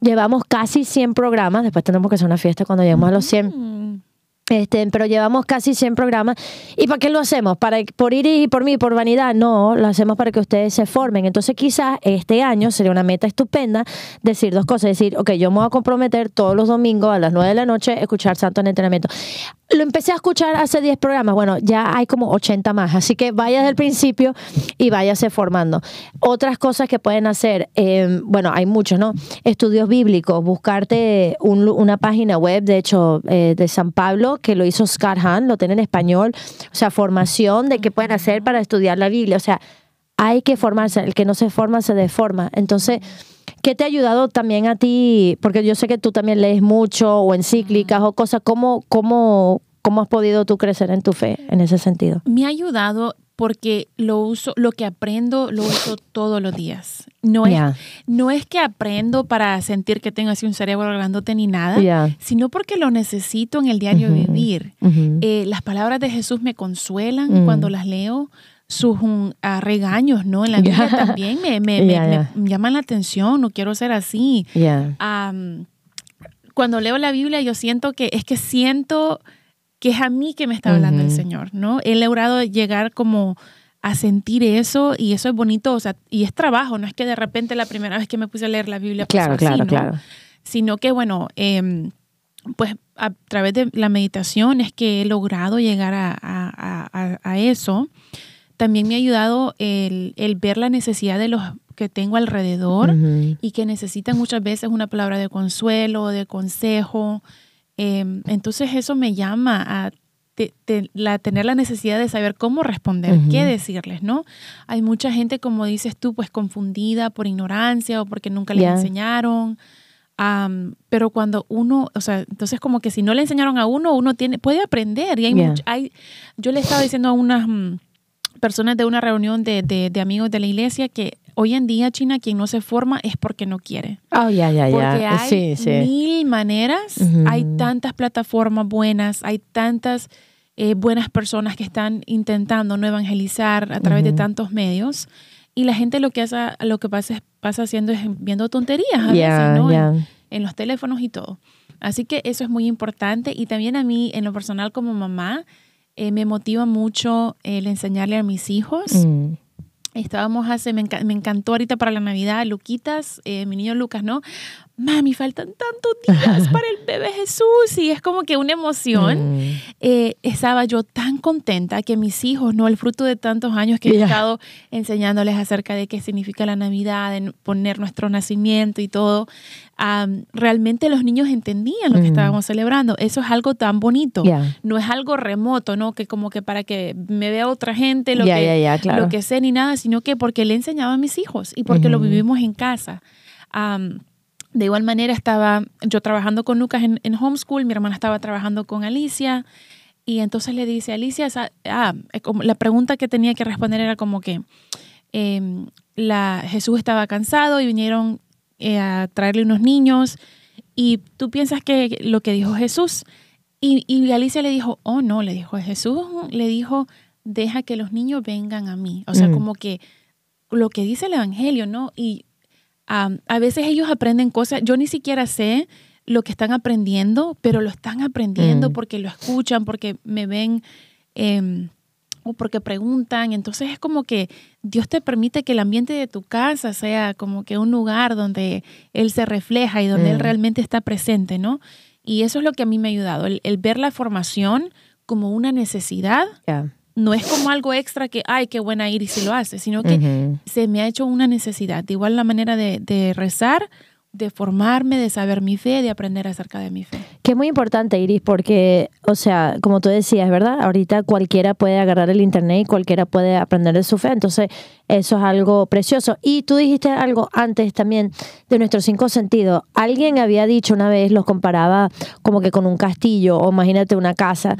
Llevamos casi 100 programas, después tenemos que hacer una fiesta cuando lleguemos a los 100. Mm, Este, pero llevamos casi 100 programas. ¿Y para qué lo hacemos? ¿Para, ¿Por ir y por mí, por vanidad? No, lo hacemos para que ustedes se formen. Entonces quizás este año sería una meta estupenda decir dos cosas. Decir, ok, yo me voy a comprometer todos los domingos a las 9 de la noche a escuchar Santo en Entrenamiento. Lo empecé a escuchar hace 10 programas. Bueno, ya hay como 80 más. Así que vaya desde el principio y váyase formando. Otras cosas que pueden hacer, eh, bueno, hay muchos, ¿no? Estudios bíblicos, buscarte un una página web, de hecho, eh, de San Pablo, que lo hizo Scott Hahn, lo tiene en español. O sea, formación de qué pueden hacer para estudiar la Biblia. O sea, hay que formarse. El que no se forma se deforma. Entonces, ¿qué te ha ayudado también a ti? Porque yo sé que tú también lees mucho o encíclicas o cosas. ¿Cómo, cómo, ¿Cómo has podido tú crecer en tu fe en ese sentido? Me ha ayudado porque lo uso, lo que aprendo lo uso todos los días. No es, no es que aprendo para sentir que tengo así un cerebro grandote ni nada, Ya. sino porque lo necesito en el diario Ujú. vivir. Ujú. Eh, las palabras de Jesús me consuelan Mm. cuando las leo. Sus mm, ah, regaños, ¿no? En la Biblia Ya. también me, me- me- llaman la atención, no quiero ser así. Cuando leo la Biblia yo siento que es que siento que es a mí que me está hablando el. Señor, ¿no? He logrado llegar como a sentir eso y eso es bonito, o sea, y es trabajo, no es que de repente la primera vez que me puse a leer la Biblia Claro, así, claro, ¿no? claro. Sino que, bueno, em, pues a través de la meditación es que he logrado llegar a, eso. También me ha ayudado el, ver la necesidad de los que tengo alrededor y que necesitan muchas veces una palabra de consuelo, de consejo. Em, entonces eso me llama a la, tener la necesidad de saber cómo responder, qué decirles, ¿no? Hay mucha gente, como dices tú, pues confundida por ignorancia o porque nunca les enseñaron pero cuando uno, o sea, entonces como que si no le enseñaron a uno, uno tiene, puede aprender. Y hay, hay yo le estaba diciendo a unas mm, personas de una reunión de, de, amigos de la iglesia que hoy en día, China, quien no se forma es porque no quiere. Oh, ya, ya, ya. Porque hay mil maneras, hay tantas plataformas buenas, hay tantas eh, buenas personas que están intentando no evangelizar a través de tantos medios. Y la gente lo que hace, lo que pasa, pasa haciendo es viendo tonterías a veces, ¿no? En, los teléfonos y todo. Así que eso es muy importante. Y también a mí, en lo personal como mamá, eh, me motiva mucho el enseñarle a mis hijos. Mm. Estábamos hace, me, encantó ahorita para la Navidad, Luquitas, eh, mi niño Lucas, ¿no? Mami, faltan tantos días para el bebé Jesús y es como que una emoción. Mm. Eh, estaba yo tan contenta que mis hijos, ¿no? El fruto de tantos años que he estado enseñándoles acerca de qué significa la Navidad, de poner nuestro nacimiento y todo, realmente los niños entendían lo que mm. estábamos celebrando. Eso es algo tan bonito. No es algo remoto, ¿no? Que como que para que me vea otra gente lo, que, lo que sé ni nada, sino que porque le enseñaba a mis hijos y porque lo vivimos en casa. De igual manera estaba yo trabajando con Lucas en, homeschool, mi hermana estaba trabajando con Alicia y entonces le dice, Alicia, ah, la pregunta que tenía que responder era como que em, la, Jesús estaba cansado y vinieron eh, a traerle unos niños y tú piensas que lo que dijo Jesús y, y Alicia le dijo, oh no, le dijo Jesús, le dijo, deja que los niños vengan a mí. O sea, mm. como que lo que dice el Evangelio, ¿no? Y a veces ellos aprenden cosas, yo ni siquiera sé lo que están aprendiendo, pero lo están aprendiendo mm. porque lo escuchan, porque me ven em, o porque preguntan. Entonces es como que Dios te permite que el ambiente de tu casa sea como que un lugar donde Él se refleja y donde Él mm. realmente está presente, ¿no? Y eso es lo que a mí me ha ayudado, el, ver la formación como una necesidad no es como algo extra que, ay, qué buena ir y si lo hace, sino que se me ha hecho una necesidad. De igual la manera de, de rezar de formarme, de saber mi fe, de aprender acerca de mi fe. Que es muy importante, Iris, porque, o sea, como tú decías, ¿verdad? Ahorita cualquiera puede agarrar el Internet y cualquiera puede aprender de su fe, entonces eso es algo precioso. Y tú dijiste algo antes también de nuestros cinco sentidos. Alguien había dicho una vez, los comparaba como que con un castillo, o imagínate una casa,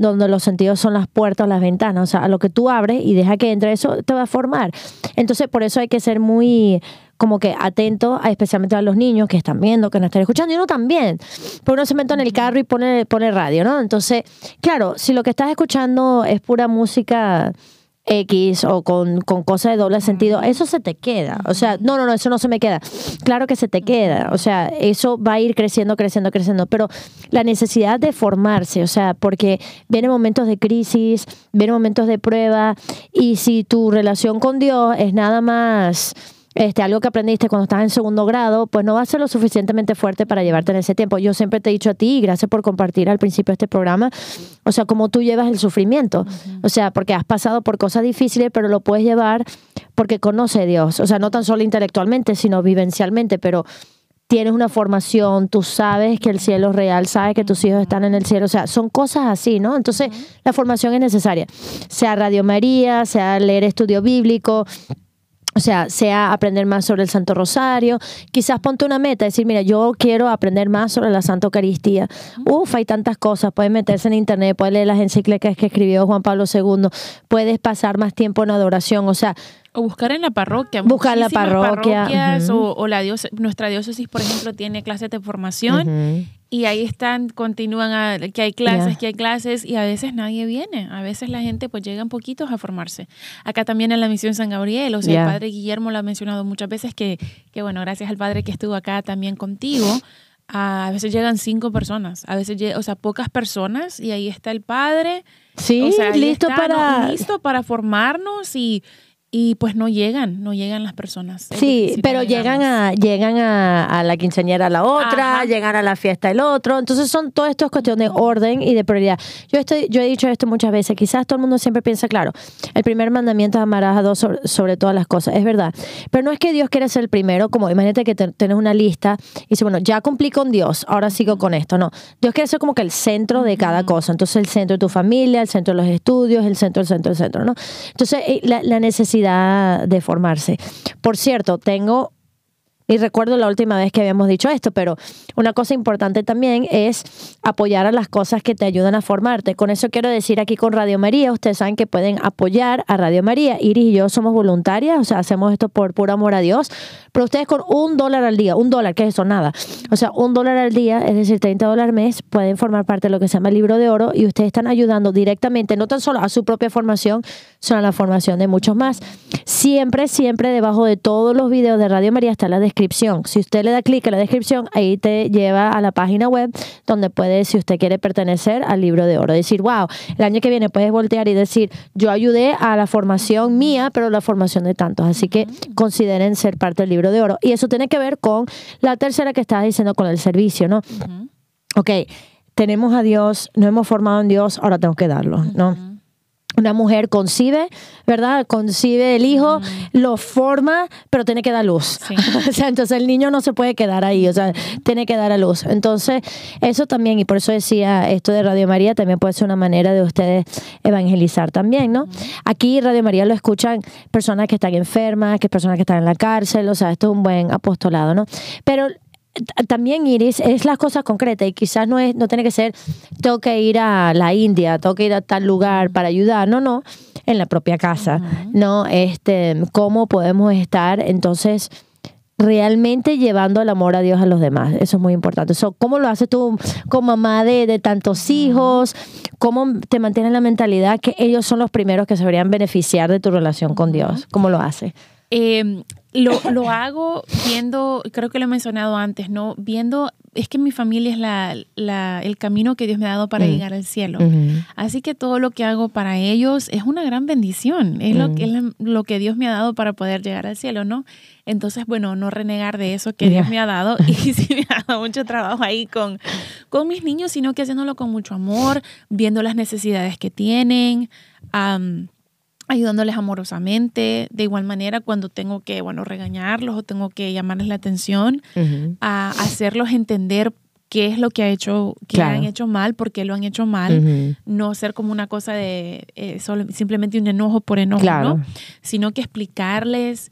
donde los sentidos son las puertas las ventanas, o sea, a lo que tú abres y deja que entre, eso te va a formar. Entonces, por eso hay que ser muy como que atento, a, especialmente a los niños que están viendo, que no están escuchando, y uno también. Porque uno se mete en el carro y pone, pone radio, ¿no? Entonces, claro, si lo que estás escuchando es pura música X o con, con cosas de doble sentido, eso se te queda. O sea, no, no, no, eso no se me queda. Claro que se te queda. O sea, eso va a ir creciendo, creciendo, creciendo. Pero la necesidad de formarse, o sea, porque vienen momentos de crisis, vienen momentos de prueba, y si tu relación con Dios es nada más este, algo que aprendiste cuando estás en segundo grado, pues no va a ser lo suficientemente fuerte para llevarte en ese tiempo. Yo siempre te he dicho a ti, y gracias por compartir al principio este programa, o sea, cómo tú llevas el sufrimiento. O sea, porque has pasado por cosas difíciles, pero lo puedes llevar porque conoce a Dios. O sea, no tan solo intelectualmente, sino vivencialmente, pero tienes una formación, tú sabes que el cielo es real, sabes que tus hijos están en el cielo, o sea, son cosas así, ¿no? Entonces, la formación es necesaria, sea Radio María, sea leer estudio bíblico, o sea, sea aprender más sobre el Santo Rosario, quizás ponte una meta, decir, mira, yo quiero aprender más sobre la Santa Eucaristía. Uf, hay tantas cosas, puedes meterse en internet, puedes leer las encíclicas que escribió Juan Pablo II, puedes pasar más tiempo en adoración, o sea... O buscar en la parroquia. Buscar la parroquia. o, la nuestra diócesis, por ejemplo, tiene clases de formación y ahí están, continúan a, que hay clases, que hay clases y a veces nadie viene. A veces la gente pues llegan poquitos a formarse. Acá también en la misión San Gabriel, o sea, el padre Guillermo lo ha mencionado muchas veces que, que, bueno, gracias al padre que estuvo acá también contigo, a, veces llegan cinco personas, a veces, o sea, pocas personas y ahí está el padre. Sí, listo para... listo para formarnos y y pues no llegan, no llegan las personas. Sí, pero llegan a llegan a, la quinceañera a la otra, llegan a la fiesta el otro. Entonces son todo esto es cuestión de orden y de prioridad. Yo estoy, yo he dicho esto muchas veces. Quizás todo el mundo siempre piensa, claro, el primer mandamiento es amarás a dos sobre, todas las cosas. Es verdad. Pero no es que Dios quiere ser el primero, como imagínate que tienes una lista y dice, bueno, ya cumplí con Dios, ahora sigo con esto. No. Dios quiere ser como que el centro de cada cosa. Entonces el centro de tu familia, el centro de los estudios, el centro, el centro, el centro, ¿no? Entonces eh, la necesidad de formarse. Por cierto, tengo y recuerdo la última vez que habíamos dicho esto, pero una cosa importante también es apoyar a las cosas que te ayudan a formarte. Con eso quiero decir aquí con Radio María, ustedes saben que pueden apoyar a Radio María. Iris y yo somos voluntarias, o sea, hacemos esto por puro amor a Dios, pero ustedes con un dólar al día, un dólar, ¿qué es eso? Nada. O sea, un dólar al día, es decir, 30 dólares al mes, pueden formar parte de lo que se llama el libro de oro y ustedes están ayudando directamente, no tan solo a su propia formación, sino a la formación de muchos más. Siempre, siempre debajo de todos los videos de Radio María está la descripción si usted le da clic en la descripción, ahí te lleva a la página web donde puede, si usted quiere pertenecer al libro de oro, decir, wow, el año que viene puedes voltear y decir, yo ayudé a la formación mía, pero la formación de tantos. Así que consideren ser parte del libro de oro. Y eso tiene que ver con la tercera que estás diciendo, con el servicio, ¿no? Ok, tenemos a Dios, no hemos formado en Dios, ahora tengo que darlo, ¿no? Una mujer concibe, ¿verdad? Concibe el hijo, lo forma, pero tiene que dar luz. o sea, entonces el niño no se puede quedar ahí, o sea, tiene que dar a luz. Entonces, eso también, y por eso decía esto de Radio María, también puede ser una manera de ustedes evangelizar también, ¿no? Aquí Radio María lo escuchan personas que están enfermas, que personas que están en la cárcel, o sea, esto es un buen apostolado, ¿no? Pero también Iris es las cosas concretas y quizás no es no tiene que ser tengo que ir a la India tengo que ir a tal lugar para ayudar no no en la propia casa no este cómo podemos estar entonces realmente llevando el amor a Dios a los demás eso es muy importante. Cómo lo haces tú como mamá de, de tantos hijos cómo te mantienes la mentalidad que ellos son los primeros que se deberían beneficiar de tu relación con Dios cómo lo haces eh, lo, lo, hago viendo, creo que lo he mencionado antes, ¿no? Viendo, es que mi familia es la, la el camino que Dios me ha dado para mm. llegar al cielo. Así que todo lo que hago para ellos es una gran bendición, es, lo, que, es lo que Dios me ha dado para poder llegar al cielo, ¿no? Entonces, bueno, no renegar de eso que Dios me ha dado y sí me ha dado mucho trabajo ahí con, con mis niños, sino que haciéndolo con mucho amor, viendo las necesidades que tienen ayudándoles amorosamente, de igual manera cuando tengo que, bueno, regañarlos o tengo que llamarles la atención, a hacerlos entender qué es lo que ha hecho, que han hecho mal, por qué lo han hecho mal, no ser como una cosa de eh, simplemente un enojo por enojo, ¿no? Sino que explicarles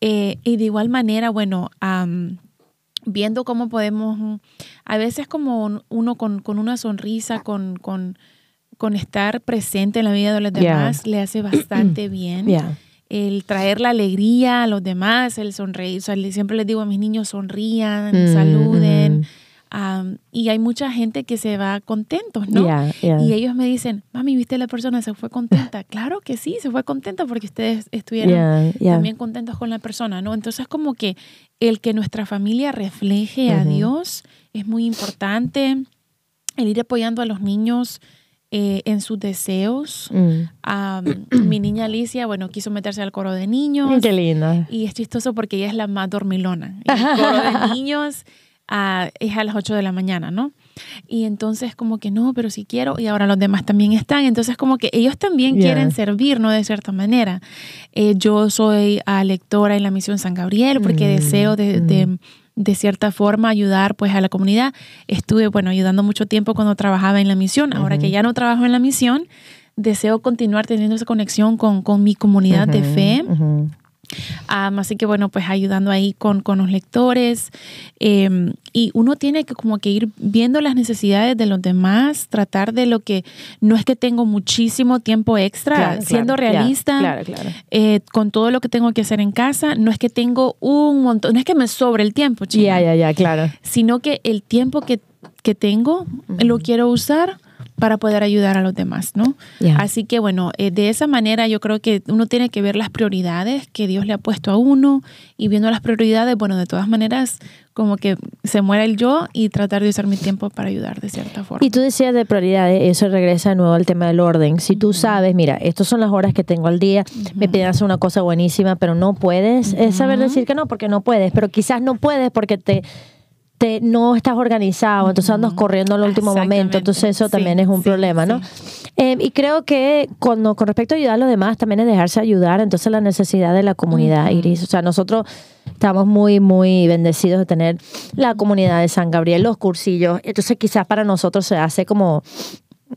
eh, y de igual manera, bueno, viendo cómo podemos, a veces como uno con, con una sonrisa, con, con con estar presente en la vida de los demás le hace bastante bien. El traer la alegría a los demás, el sonreír. siempre les digo a mis niños, sonrían, mm, saluden. y hay mucha gente que se va contentos, ¿no? Y ellos me dicen, mami, ¿viste la persona? ¿Se fue contenta? claro que sí, se fue contenta porque ustedes estuvieron también contentos con la persona, ¿no? Entonces, como que el que nuestra familia refleje a Dios es muy importante. El ir apoyando a los niños eh, en sus deseos. Mm. mi niña Alicia, bueno, quiso meterse al coro de niños. Qué linda. Y es chistoso porque ella es la más dormilona. El coro de niños ah, es a las 8 de la mañana, ¿no? Y entonces como que no, pero si quiero, y ahora los demás también están. Entonces como que ellos también quieren servir, ¿no? De cierta manera. Eh, yo soy ah, lectora en la misión San Gabriel porque mm, deseo de, mm de cierta forma ayudar pues a la comunidad. Estuve, bueno, ayudando mucho tiempo cuando trabajaba en la misión. Ahora que ya no trabajo en la misión, deseo continuar teniendo esa conexión con, mi comunidad de fe así que bueno, pues ayudando ahí con, con los lectores. Em, y uno tiene que como que ir viendo las necesidades de los demás, tratar de lo que no es que tengo muchísimo tiempo extra, siendo realista eh, con todo lo que tengo que hacer en casa, no es que tengo un montón, no es que me sobre el tiempo, ya, ya, ya, claro. Sino que el tiempo que, que tengo lo quiero usar para poder ayudar a los demás, ¿no? Así que bueno, eh, de esa manera yo creo que uno tiene que ver las prioridades que Dios le ha puesto a uno y viendo las prioridades, bueno, de todas maneras, como que se muera el yo y tratar de usar mi tiempo para ayudar de cierta forma. Y tú decías de prioridades, eso regresa de nuevo al tema del orden. Si tú sabes, mira, estas son las horas que tengo al día, me piden hacer una cosa buenísima, pero no puedes, es saber decir que no, porque no puedes, pero quizás no puedes porque te te, no estás organizado, entonces andas corriendo al último momento, entonces eso también es un problema, ¿no? Eh, y creo que cuando, con respecto a ayudar a los demás, también es dejarse ayudar, entonces la necesidad de la comunidad, Iris, o sea, nosotros estamos muy, muy bendecidos de tener la comunidad de San Gabriel, los cursillos, entonces quizás para nosotros se hace como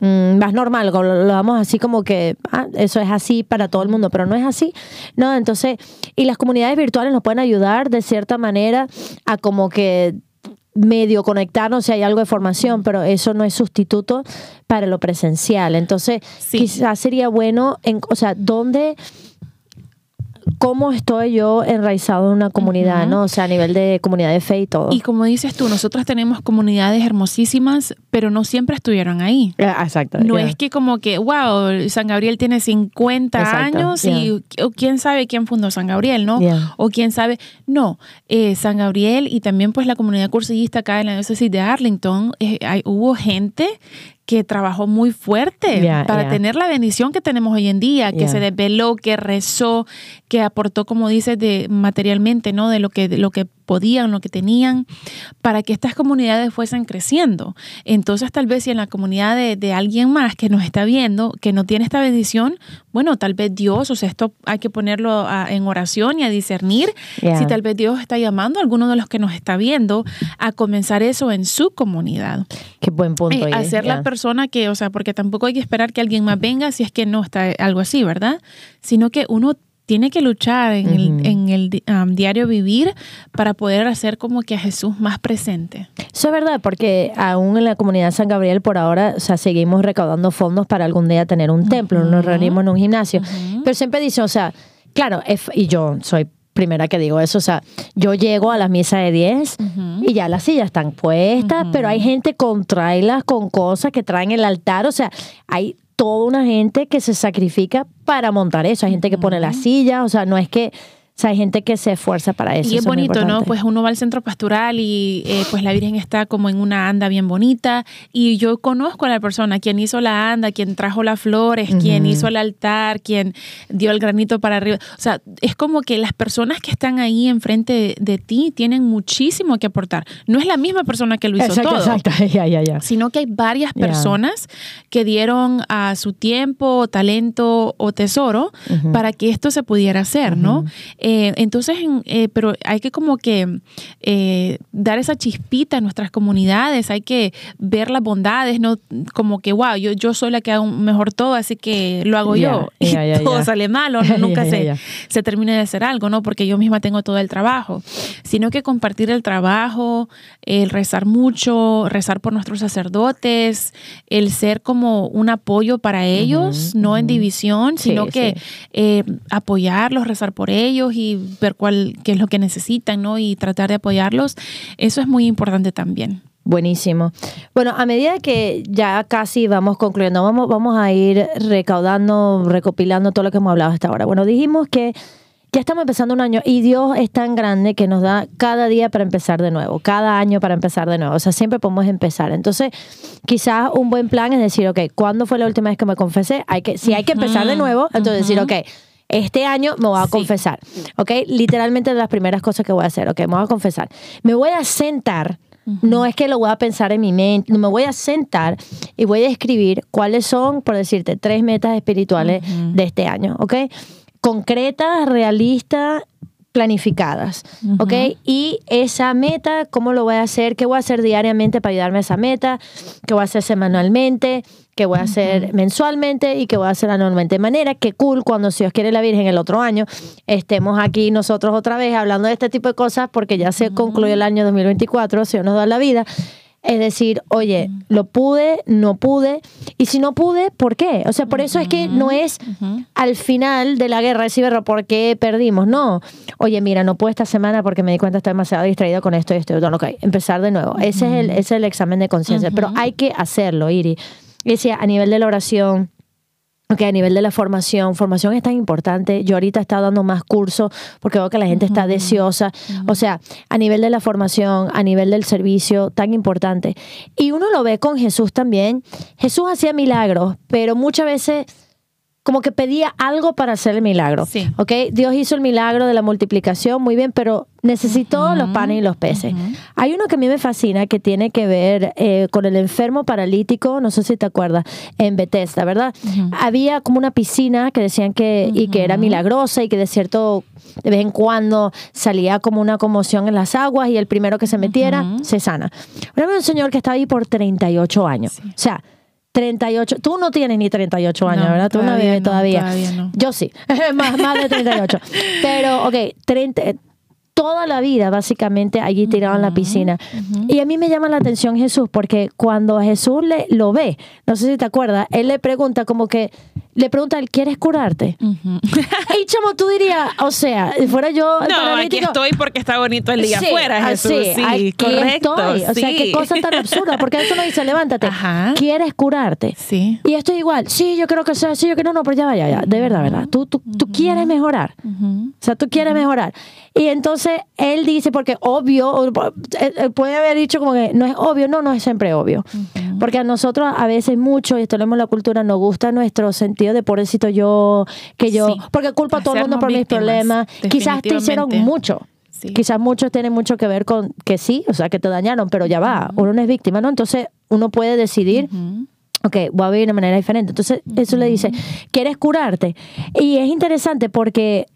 mm, más normal, lo, lo damos así como que ah, eso es así para todo el mundo, pero no es así, ¿no? Entonces, y las comunidades virtuales nos pueden ayudar de cierta manera a como que medio conectarnos si hay algo de formación, pero eso no es sustituto para lo presencial. Entonces, quizás sería bueno, en, o sea, ¿dónde cómo estoy yo enraizado en una comunidad, ¿no? O sea, a nivel de comunidad de fe y todo. Y como dices tú, nosotros tenemos comunidades hermosísimas, pero no siempre estuvieron ahí. exacto. No es que como que, wow, San Gabriel tiene 50 años y o quién sabe quién fundó San Gabriel, ¿no? O quién sabe. No, eh, San Gabriel y también pues la comunidad cursillista acá en la diócesis de Arlington, eh, hay, hubo gente que trabajó muy fuerte para tener la bendición que tenemos hoy en día, que se desveló, que rezó, que aportó, como dices, de materialmente, ¿no? De lo que, de lo que podían, lo que tenían, para que estas comunidades fuesen creciendo. Entonces, tal vez si en la comunidad de, alguien más que nos está viendo, que no tiene esta bendición, bueno, tal vez Dios, o sea, esto hay que ponerlo en oración y a discernir si tal vez Dios está llamando a alguno de los que nos está viendo a comenzar eso en su comunidad. Qué buen punto. Eh, hacer la persona que, o sea, porque tampoco hay que esperar que alguien más venga si es que no está algo así, ¿verdad? Sino que uno tiene que luchar en el, en el um, diario vivir para poder hacer como que a Jesús más presente. Eso es verdad, porque aún en la comunidad de San Gabriel por ahora, o sea, seguimos recaudando fondos para algún día tener un templo, nos reunimos en un gimnasio. Pero siempre dicen, o sea, claro, y yo soy primera que digo eso, o sea, yo llego a la misa de 10 y ya las sillas están puestas, pero hay gente con trailas, con cosas que traen el altar, o sea, hay toda una gente que se sacrifica para montar eso. Hay gente que pone la silla, o sea, no es que o sea, hay gente que se esfuerza para eso. Y es bonito, ¿no? Pues uno va al centro pastoral y eh, pues la Virgen está como en una anda bien bonita y yo conozco a la persona, quien hizo la anda, quien trajo las flores, quien hizo el altar, quien dio el granito para arriba. O sea, es como que las personas que están ahí enfrente de, ti tienen muchísimo que aportar. No es la misma persona que lo hizo todo. Exacto, ya, ya, ya. Sino que hay varias personas que dieron a su tiempo, talento o tesoro para que esto se pudiera hacer, ¿no? Eh, entonces, eh, pero hay que como que eh, dar esa chispita a nuestras comunidades, hay que ver las bondades, no como que, wow, yo, yo soy la que hago mejor todo, así que lo hago yo. y todo sale mal o nunca se, se termina de hacer algo, ¿no? Porque yo misma tengo todo el trabajo, sino que compartir el trabajo, el rezar mucho, rezar por nuestros sacerdotes, el ser como un apoyo para ellos, no en división, sino que apoyarlos, rezar por ellos y ver cuál, qué es lo que necesitan, ¿no? Y tratar de apoyarlos. Eso es muy importante también. Buenísimo. Bueno, a medida que ya casi vamos concluyendo, vamos, vamos a ir recaudando, recopilando todo lo que hemos hablado hasta ahora. Bueno, dijimos que ya estamos empezando un año y Dios es tan grande que nos da cada día para empezar de nuevo, cada año para empezar de nuevo. O sea, siempre podemos empezar. Entonces, quizás un buen plan es decir, ok, ¿cuándo fue la última vez que me confesé? Hay que, si hay que empezar de nuevo, entonces decir, ok, este año me voy a confesar, ¿ok? Literalmente de las primeras cosas que voy a hacer, ¿ok? Me voy a confesar. Me voy a sentar. No es que lo voy a pensar en mi mente, me voy a sentar y voy a escribir cuáles son, por decirte, tres metas espirituales de este año, ¿ok? Concretas, realistas planificadas, ¿ok? Y esa meta, ¿cómo lo voy a hacer? ¿Qué voy a hacer diariamente para ayudarme a esa meta? ¿Qué voy a hacer semanalmente? ¿Qué voy a hacer mensualmente? ¿Y qué voy a hacer anualmente? De manera que cool, cuando si Dios quiere la Virgen el otro año, estemos aquí nosotros otra vez hablando de este tipo de cosas porque ya se concluyó el año 2024, si Dios nos da la vida. Es decir, oye, lo pude, no pude, y si no pude, ¿por qué? O sea, por eso es que no es al final de la guerra decir, ¿por qué perdimos? No, oye, mira, no pude esta semana porque me di cuenta que estoy demasiado distraído con esto y esto. No, ok, empezar de nuevo. Ese, es el, ese es el examen de conciencia, pero hay que hacerlo, Iri. Decía, a nivel de la oración, Ok, a nivel de la formación, formación es tan importante. Yo ahorita he estado dando más cursos porque veo que la gente está deseosa. O sea, a nivel de la formación, a nivel del servicio, tan importante. Y uno lo ve con Jesús también. Jesús hacía milagros, pero muchas veces como que pedía algo para hacer el milagro. Sí. ¿Ok? Dios hizo el milagro de la multiplicación, muy bien, pero necesitó los panes y los peces. Hay uno que a mí me fascina que tiene que ver eh, con el enfermo paralítico, no sé si te acuerdas, en Bethesda, ¿verdad? Había como una piscina que decían que, y que era milagrosa y que de cierto, de vez en cuando salía como una conmoción en las aguas y el primero que se metiera se sana. Ahora había un señor que estaba ahí por 38 años. O sea, 38. Tú no tienes ni 38 años, No, ¿verdad? Tú no vives no, todavía. todavía no. Yo sí, más, más de 38. Pero, ok, 30, toda la vida básicamente allí tirado en la piscina. Y a mí me llama la atención Jesús porque cuando Jesús le, lo ve, no sé si te acuerdas, él le pregunta como que, le pregunta, ¿quieres curarte? y chamo, tú dirías, o sea, fuera yo No, aquí estoy porque está bonito el día Sí, afuera, Jesús. así, Sí, aquí correcto. estoy. O sea, sí. qué cosa tan absurda, porque eso no dice, levántate, Ajá. ¿quieres curarte? Sí. Y esto igual, sí, yo creo que sea, sí, yo creo, no, pero ya vaya, ya, de verdad, ¿verdad? Tú, tú, tú quieres mejorar. O sea, tú quieres mejorar. Y entonces él dice, porque obvio, él- él puede haber dicho como que no es obvio, no, no es siempre obvio. Porque a nosotros a veces mucho, y esto lo vemos en la cultura, nos gusta nuestro sentido de pobrecito yo, que yo, Sí. porque culpa a todo el mundo por mis problemas. Quizás te hicieron mucho. Sí. Quizás muchos tienen mucho que ver con que sí, o sea, que te dañaron, pero ya va, uno no es víctima, ¿no? Entonces uno puede decidir Ujú. ok, voy a vivir de manera diferente. Entonces, eso le dice, ¿quieres curarte? Y es interesante porque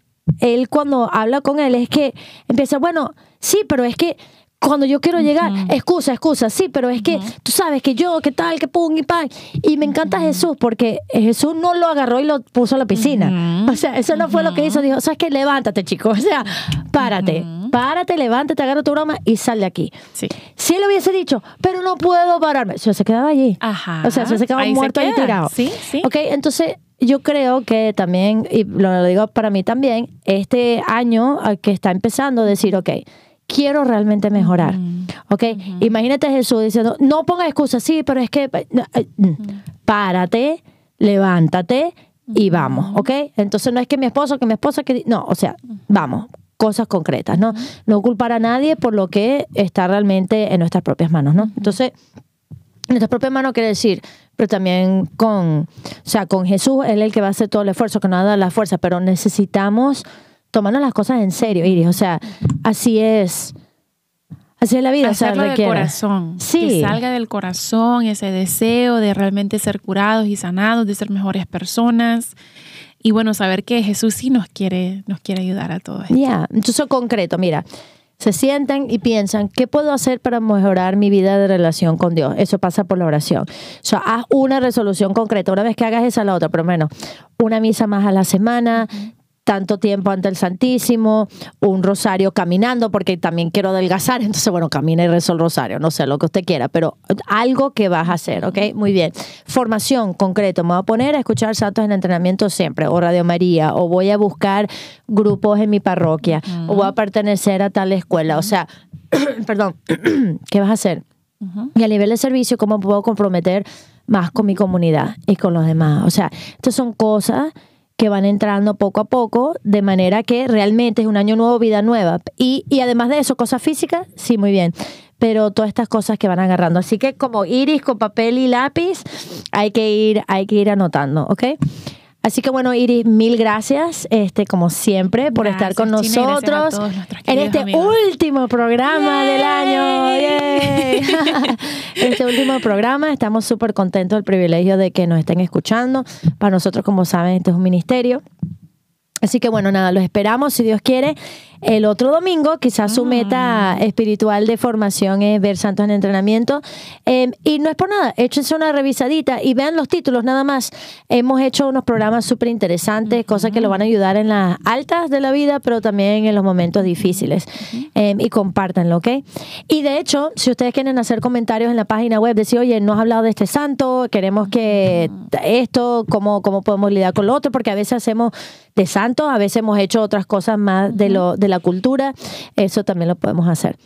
él cuando habla con él es que empieza, bueno, sí, pero es que cuando yo quiero llegar, excusa, excusa, sí, pero es que tú sabes que yo, que tal, que pum y pan. Y me encanta Jesús porque Jesús no lo agarró y lo puso a la piscina. O sea, eso no fue lo que hizo. Dijo, ¿sabes qué? Levántate, chico. O sea, párate, párate, levántate, agarra tu broma y sal de aquí. Sí. Si él hubiese dicho, pero no puedo pararme, se se quedaba allí. Ajá. O sea, se quedaba Ahí se muerto ahí queda. tirado. Sí, sí. Ok, entonces yo creo que también, y lo digo para mí también, este año ah, que está empezando, decir, ok, quiero realmente mejorar. Ok, imagínate Jesús diciendo, no pongas excusas, sí, pero es que, no, eh, mm, párate, levántate y vamos, ¿ok? Entonces no es que mi esposo, que mi esposa, que... No, o sea, vamos, cosas concretas, ¿no? No culpar a nadie por lo que está realmente en nuestras propias manos, ¿no? Entonces, en nuestras propias manos quiere decir, pero también con, o sea, con Jesús, Él es el que va a hacer todo el esfuerzo, que nos a dar la fuerza, pero necesitamos tomarnos las cosas en serio, Iris. O sea, así es. Así es la vida. o sea, Hacerlo de corazón. Sí. Que salga del corazón ese deseo de realmente ser curados y sanados, de ser mejores personas. Y bueno, saber que Jesús sí nos quiere, nos quiere ayudar a todos. Ya, entonces concreto, mira, se sientan y piensan, ¿qué puedo hacer para mejorar mi vida de relación con Dios? Eso pasa por la oración. O sea, haz una resolución concreta, una vez que hagas esa, la otra, pero menos, una misa más a la semana, tanto tiempo ante el Santísimo, un rosario caminando, porque también quiero adelgazar, entonces, bueno, camina y rezo el rosario, no sé, lo que usted quiera, pero algo que vas a hacer, ¿ok? Muy bien. Formación concreto, me voy a poner a escuchar santos en entrenamiento siempre, o Radio María, o voy a buscar grupos en mi parroquia, o voy a pertenecer a tal escuela, o sea, perdón, ¿qué vas a hacer? Y a nivel de servicio, ¿cómo puedo comprometer más con mi comunidad y con los demás? O sea, estas son cosas que van entrando poco a poco, de manera que realmente es un año nuevo, vida nueva. Y, y además de eso, cosas físicas, sí, muy bien. Pero todas estas cosas que van agarrando. Así que como Iris con papel y lápiz, hay que ir, hay que ir anotando, ¿ok? Así que bueno, Iris, mil gracias, este, como siempre, por estar con China, nosotros en este amigos. último programa del año. Este último programa, estamos súper contentos del privilegio de que nos estén escuchando. Para nosotros, como saben, este es un ministerio. Así que bueno, nada, los esperamos, si Dios quiere, el otro domingo. Quizás su meta espiritual de formación es ver santos en entrenamiento. Eh, y no es por nada, échense una revisadita y vean los títulos nada más. Hemos hecho unos programas súper interesantes, cosas que lo van a ayudar en las altas de la vida, pero también en los momentos difíciles. Eh, y compártanlo, ¿ok? Y de hecho, si ustedes quieren hacer comentarios en la página web, decir, oye, no has hablado de este santo, queremos que esto, cómo, cómo podemos lidiar con lo otro, porque a veces hacemos de santos, a veces hemos hecho otras cosas más de, lo, de la la cultura, eso también lo podemos hacer.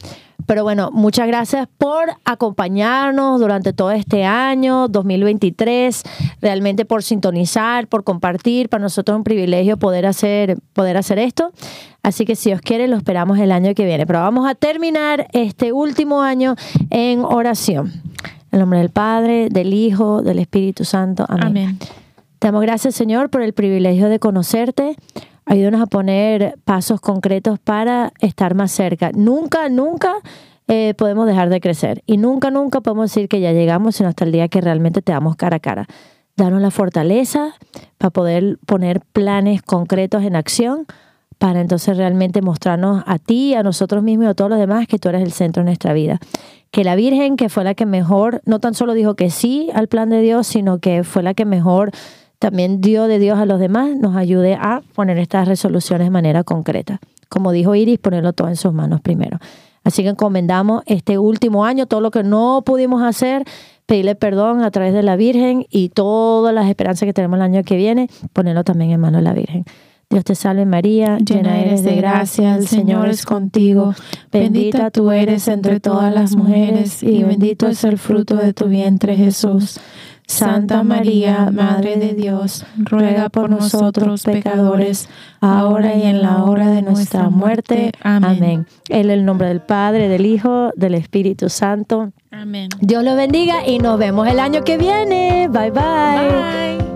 Pero bueno, muchas gracias por acompañarnos durante todo este año 2023, realmente por sintonizar, por compartir. Para nosotros es un privilegio poder hacer, poder hacer esto. Así que si os quiere, lo esperamos el año que viene. Pero vamos a terminar este último año en oración. En nombre del Padre, del Hijo, del Espíritu Santo. Amén. Amén. Te damos gracias, Señor, por el privilegio de conocerte. Ayúdanos a poner pasos concretos para estar más cerca. Nunca, nunca eh, podemos dejar de crecer. Y nunca, nunca podemos decir que ya llegamos, sino hasta el día que realmente te damos cara a cara. Danos la fortaleza para poder poner planes concretos en acción, para entonces realmente mostrarnos a ti, a nosotros mismos y a todos los demás que tú eres el centro de nuestra vida. Que la Virgen, que fue la que mejor, no tan solo dijo que sí al plan de Dios, sino que fue la que mejor también dio de Dios a los demás, nos ayude a poner estas resoluciones de manera concreta. Como dijo Iris, ponerlo todo en sus manos primero. Así que encomendamos este último año, todo lo que no pudimos hacer, pedirle perdón a través de la Virgen y todas las esperanzas que tenemos el año que viene, ponerlo también en manos de la Virgen. Dios te salve María, llena eres de gracia, el Señor es contigo, bendita tú eres entre todas las mujeres y bendito es el fruto de tu vientre Jesús. Santa María, Madre de Dios, ruega por nosotros pecadores, ahora y en la hora de nuestra muerte. Amén. En el nombre del Padre, del Hijo, del Espíritu Santo. Amén. Dios lo bendiga y nos vemos el año que viene. Bye bye. Bye.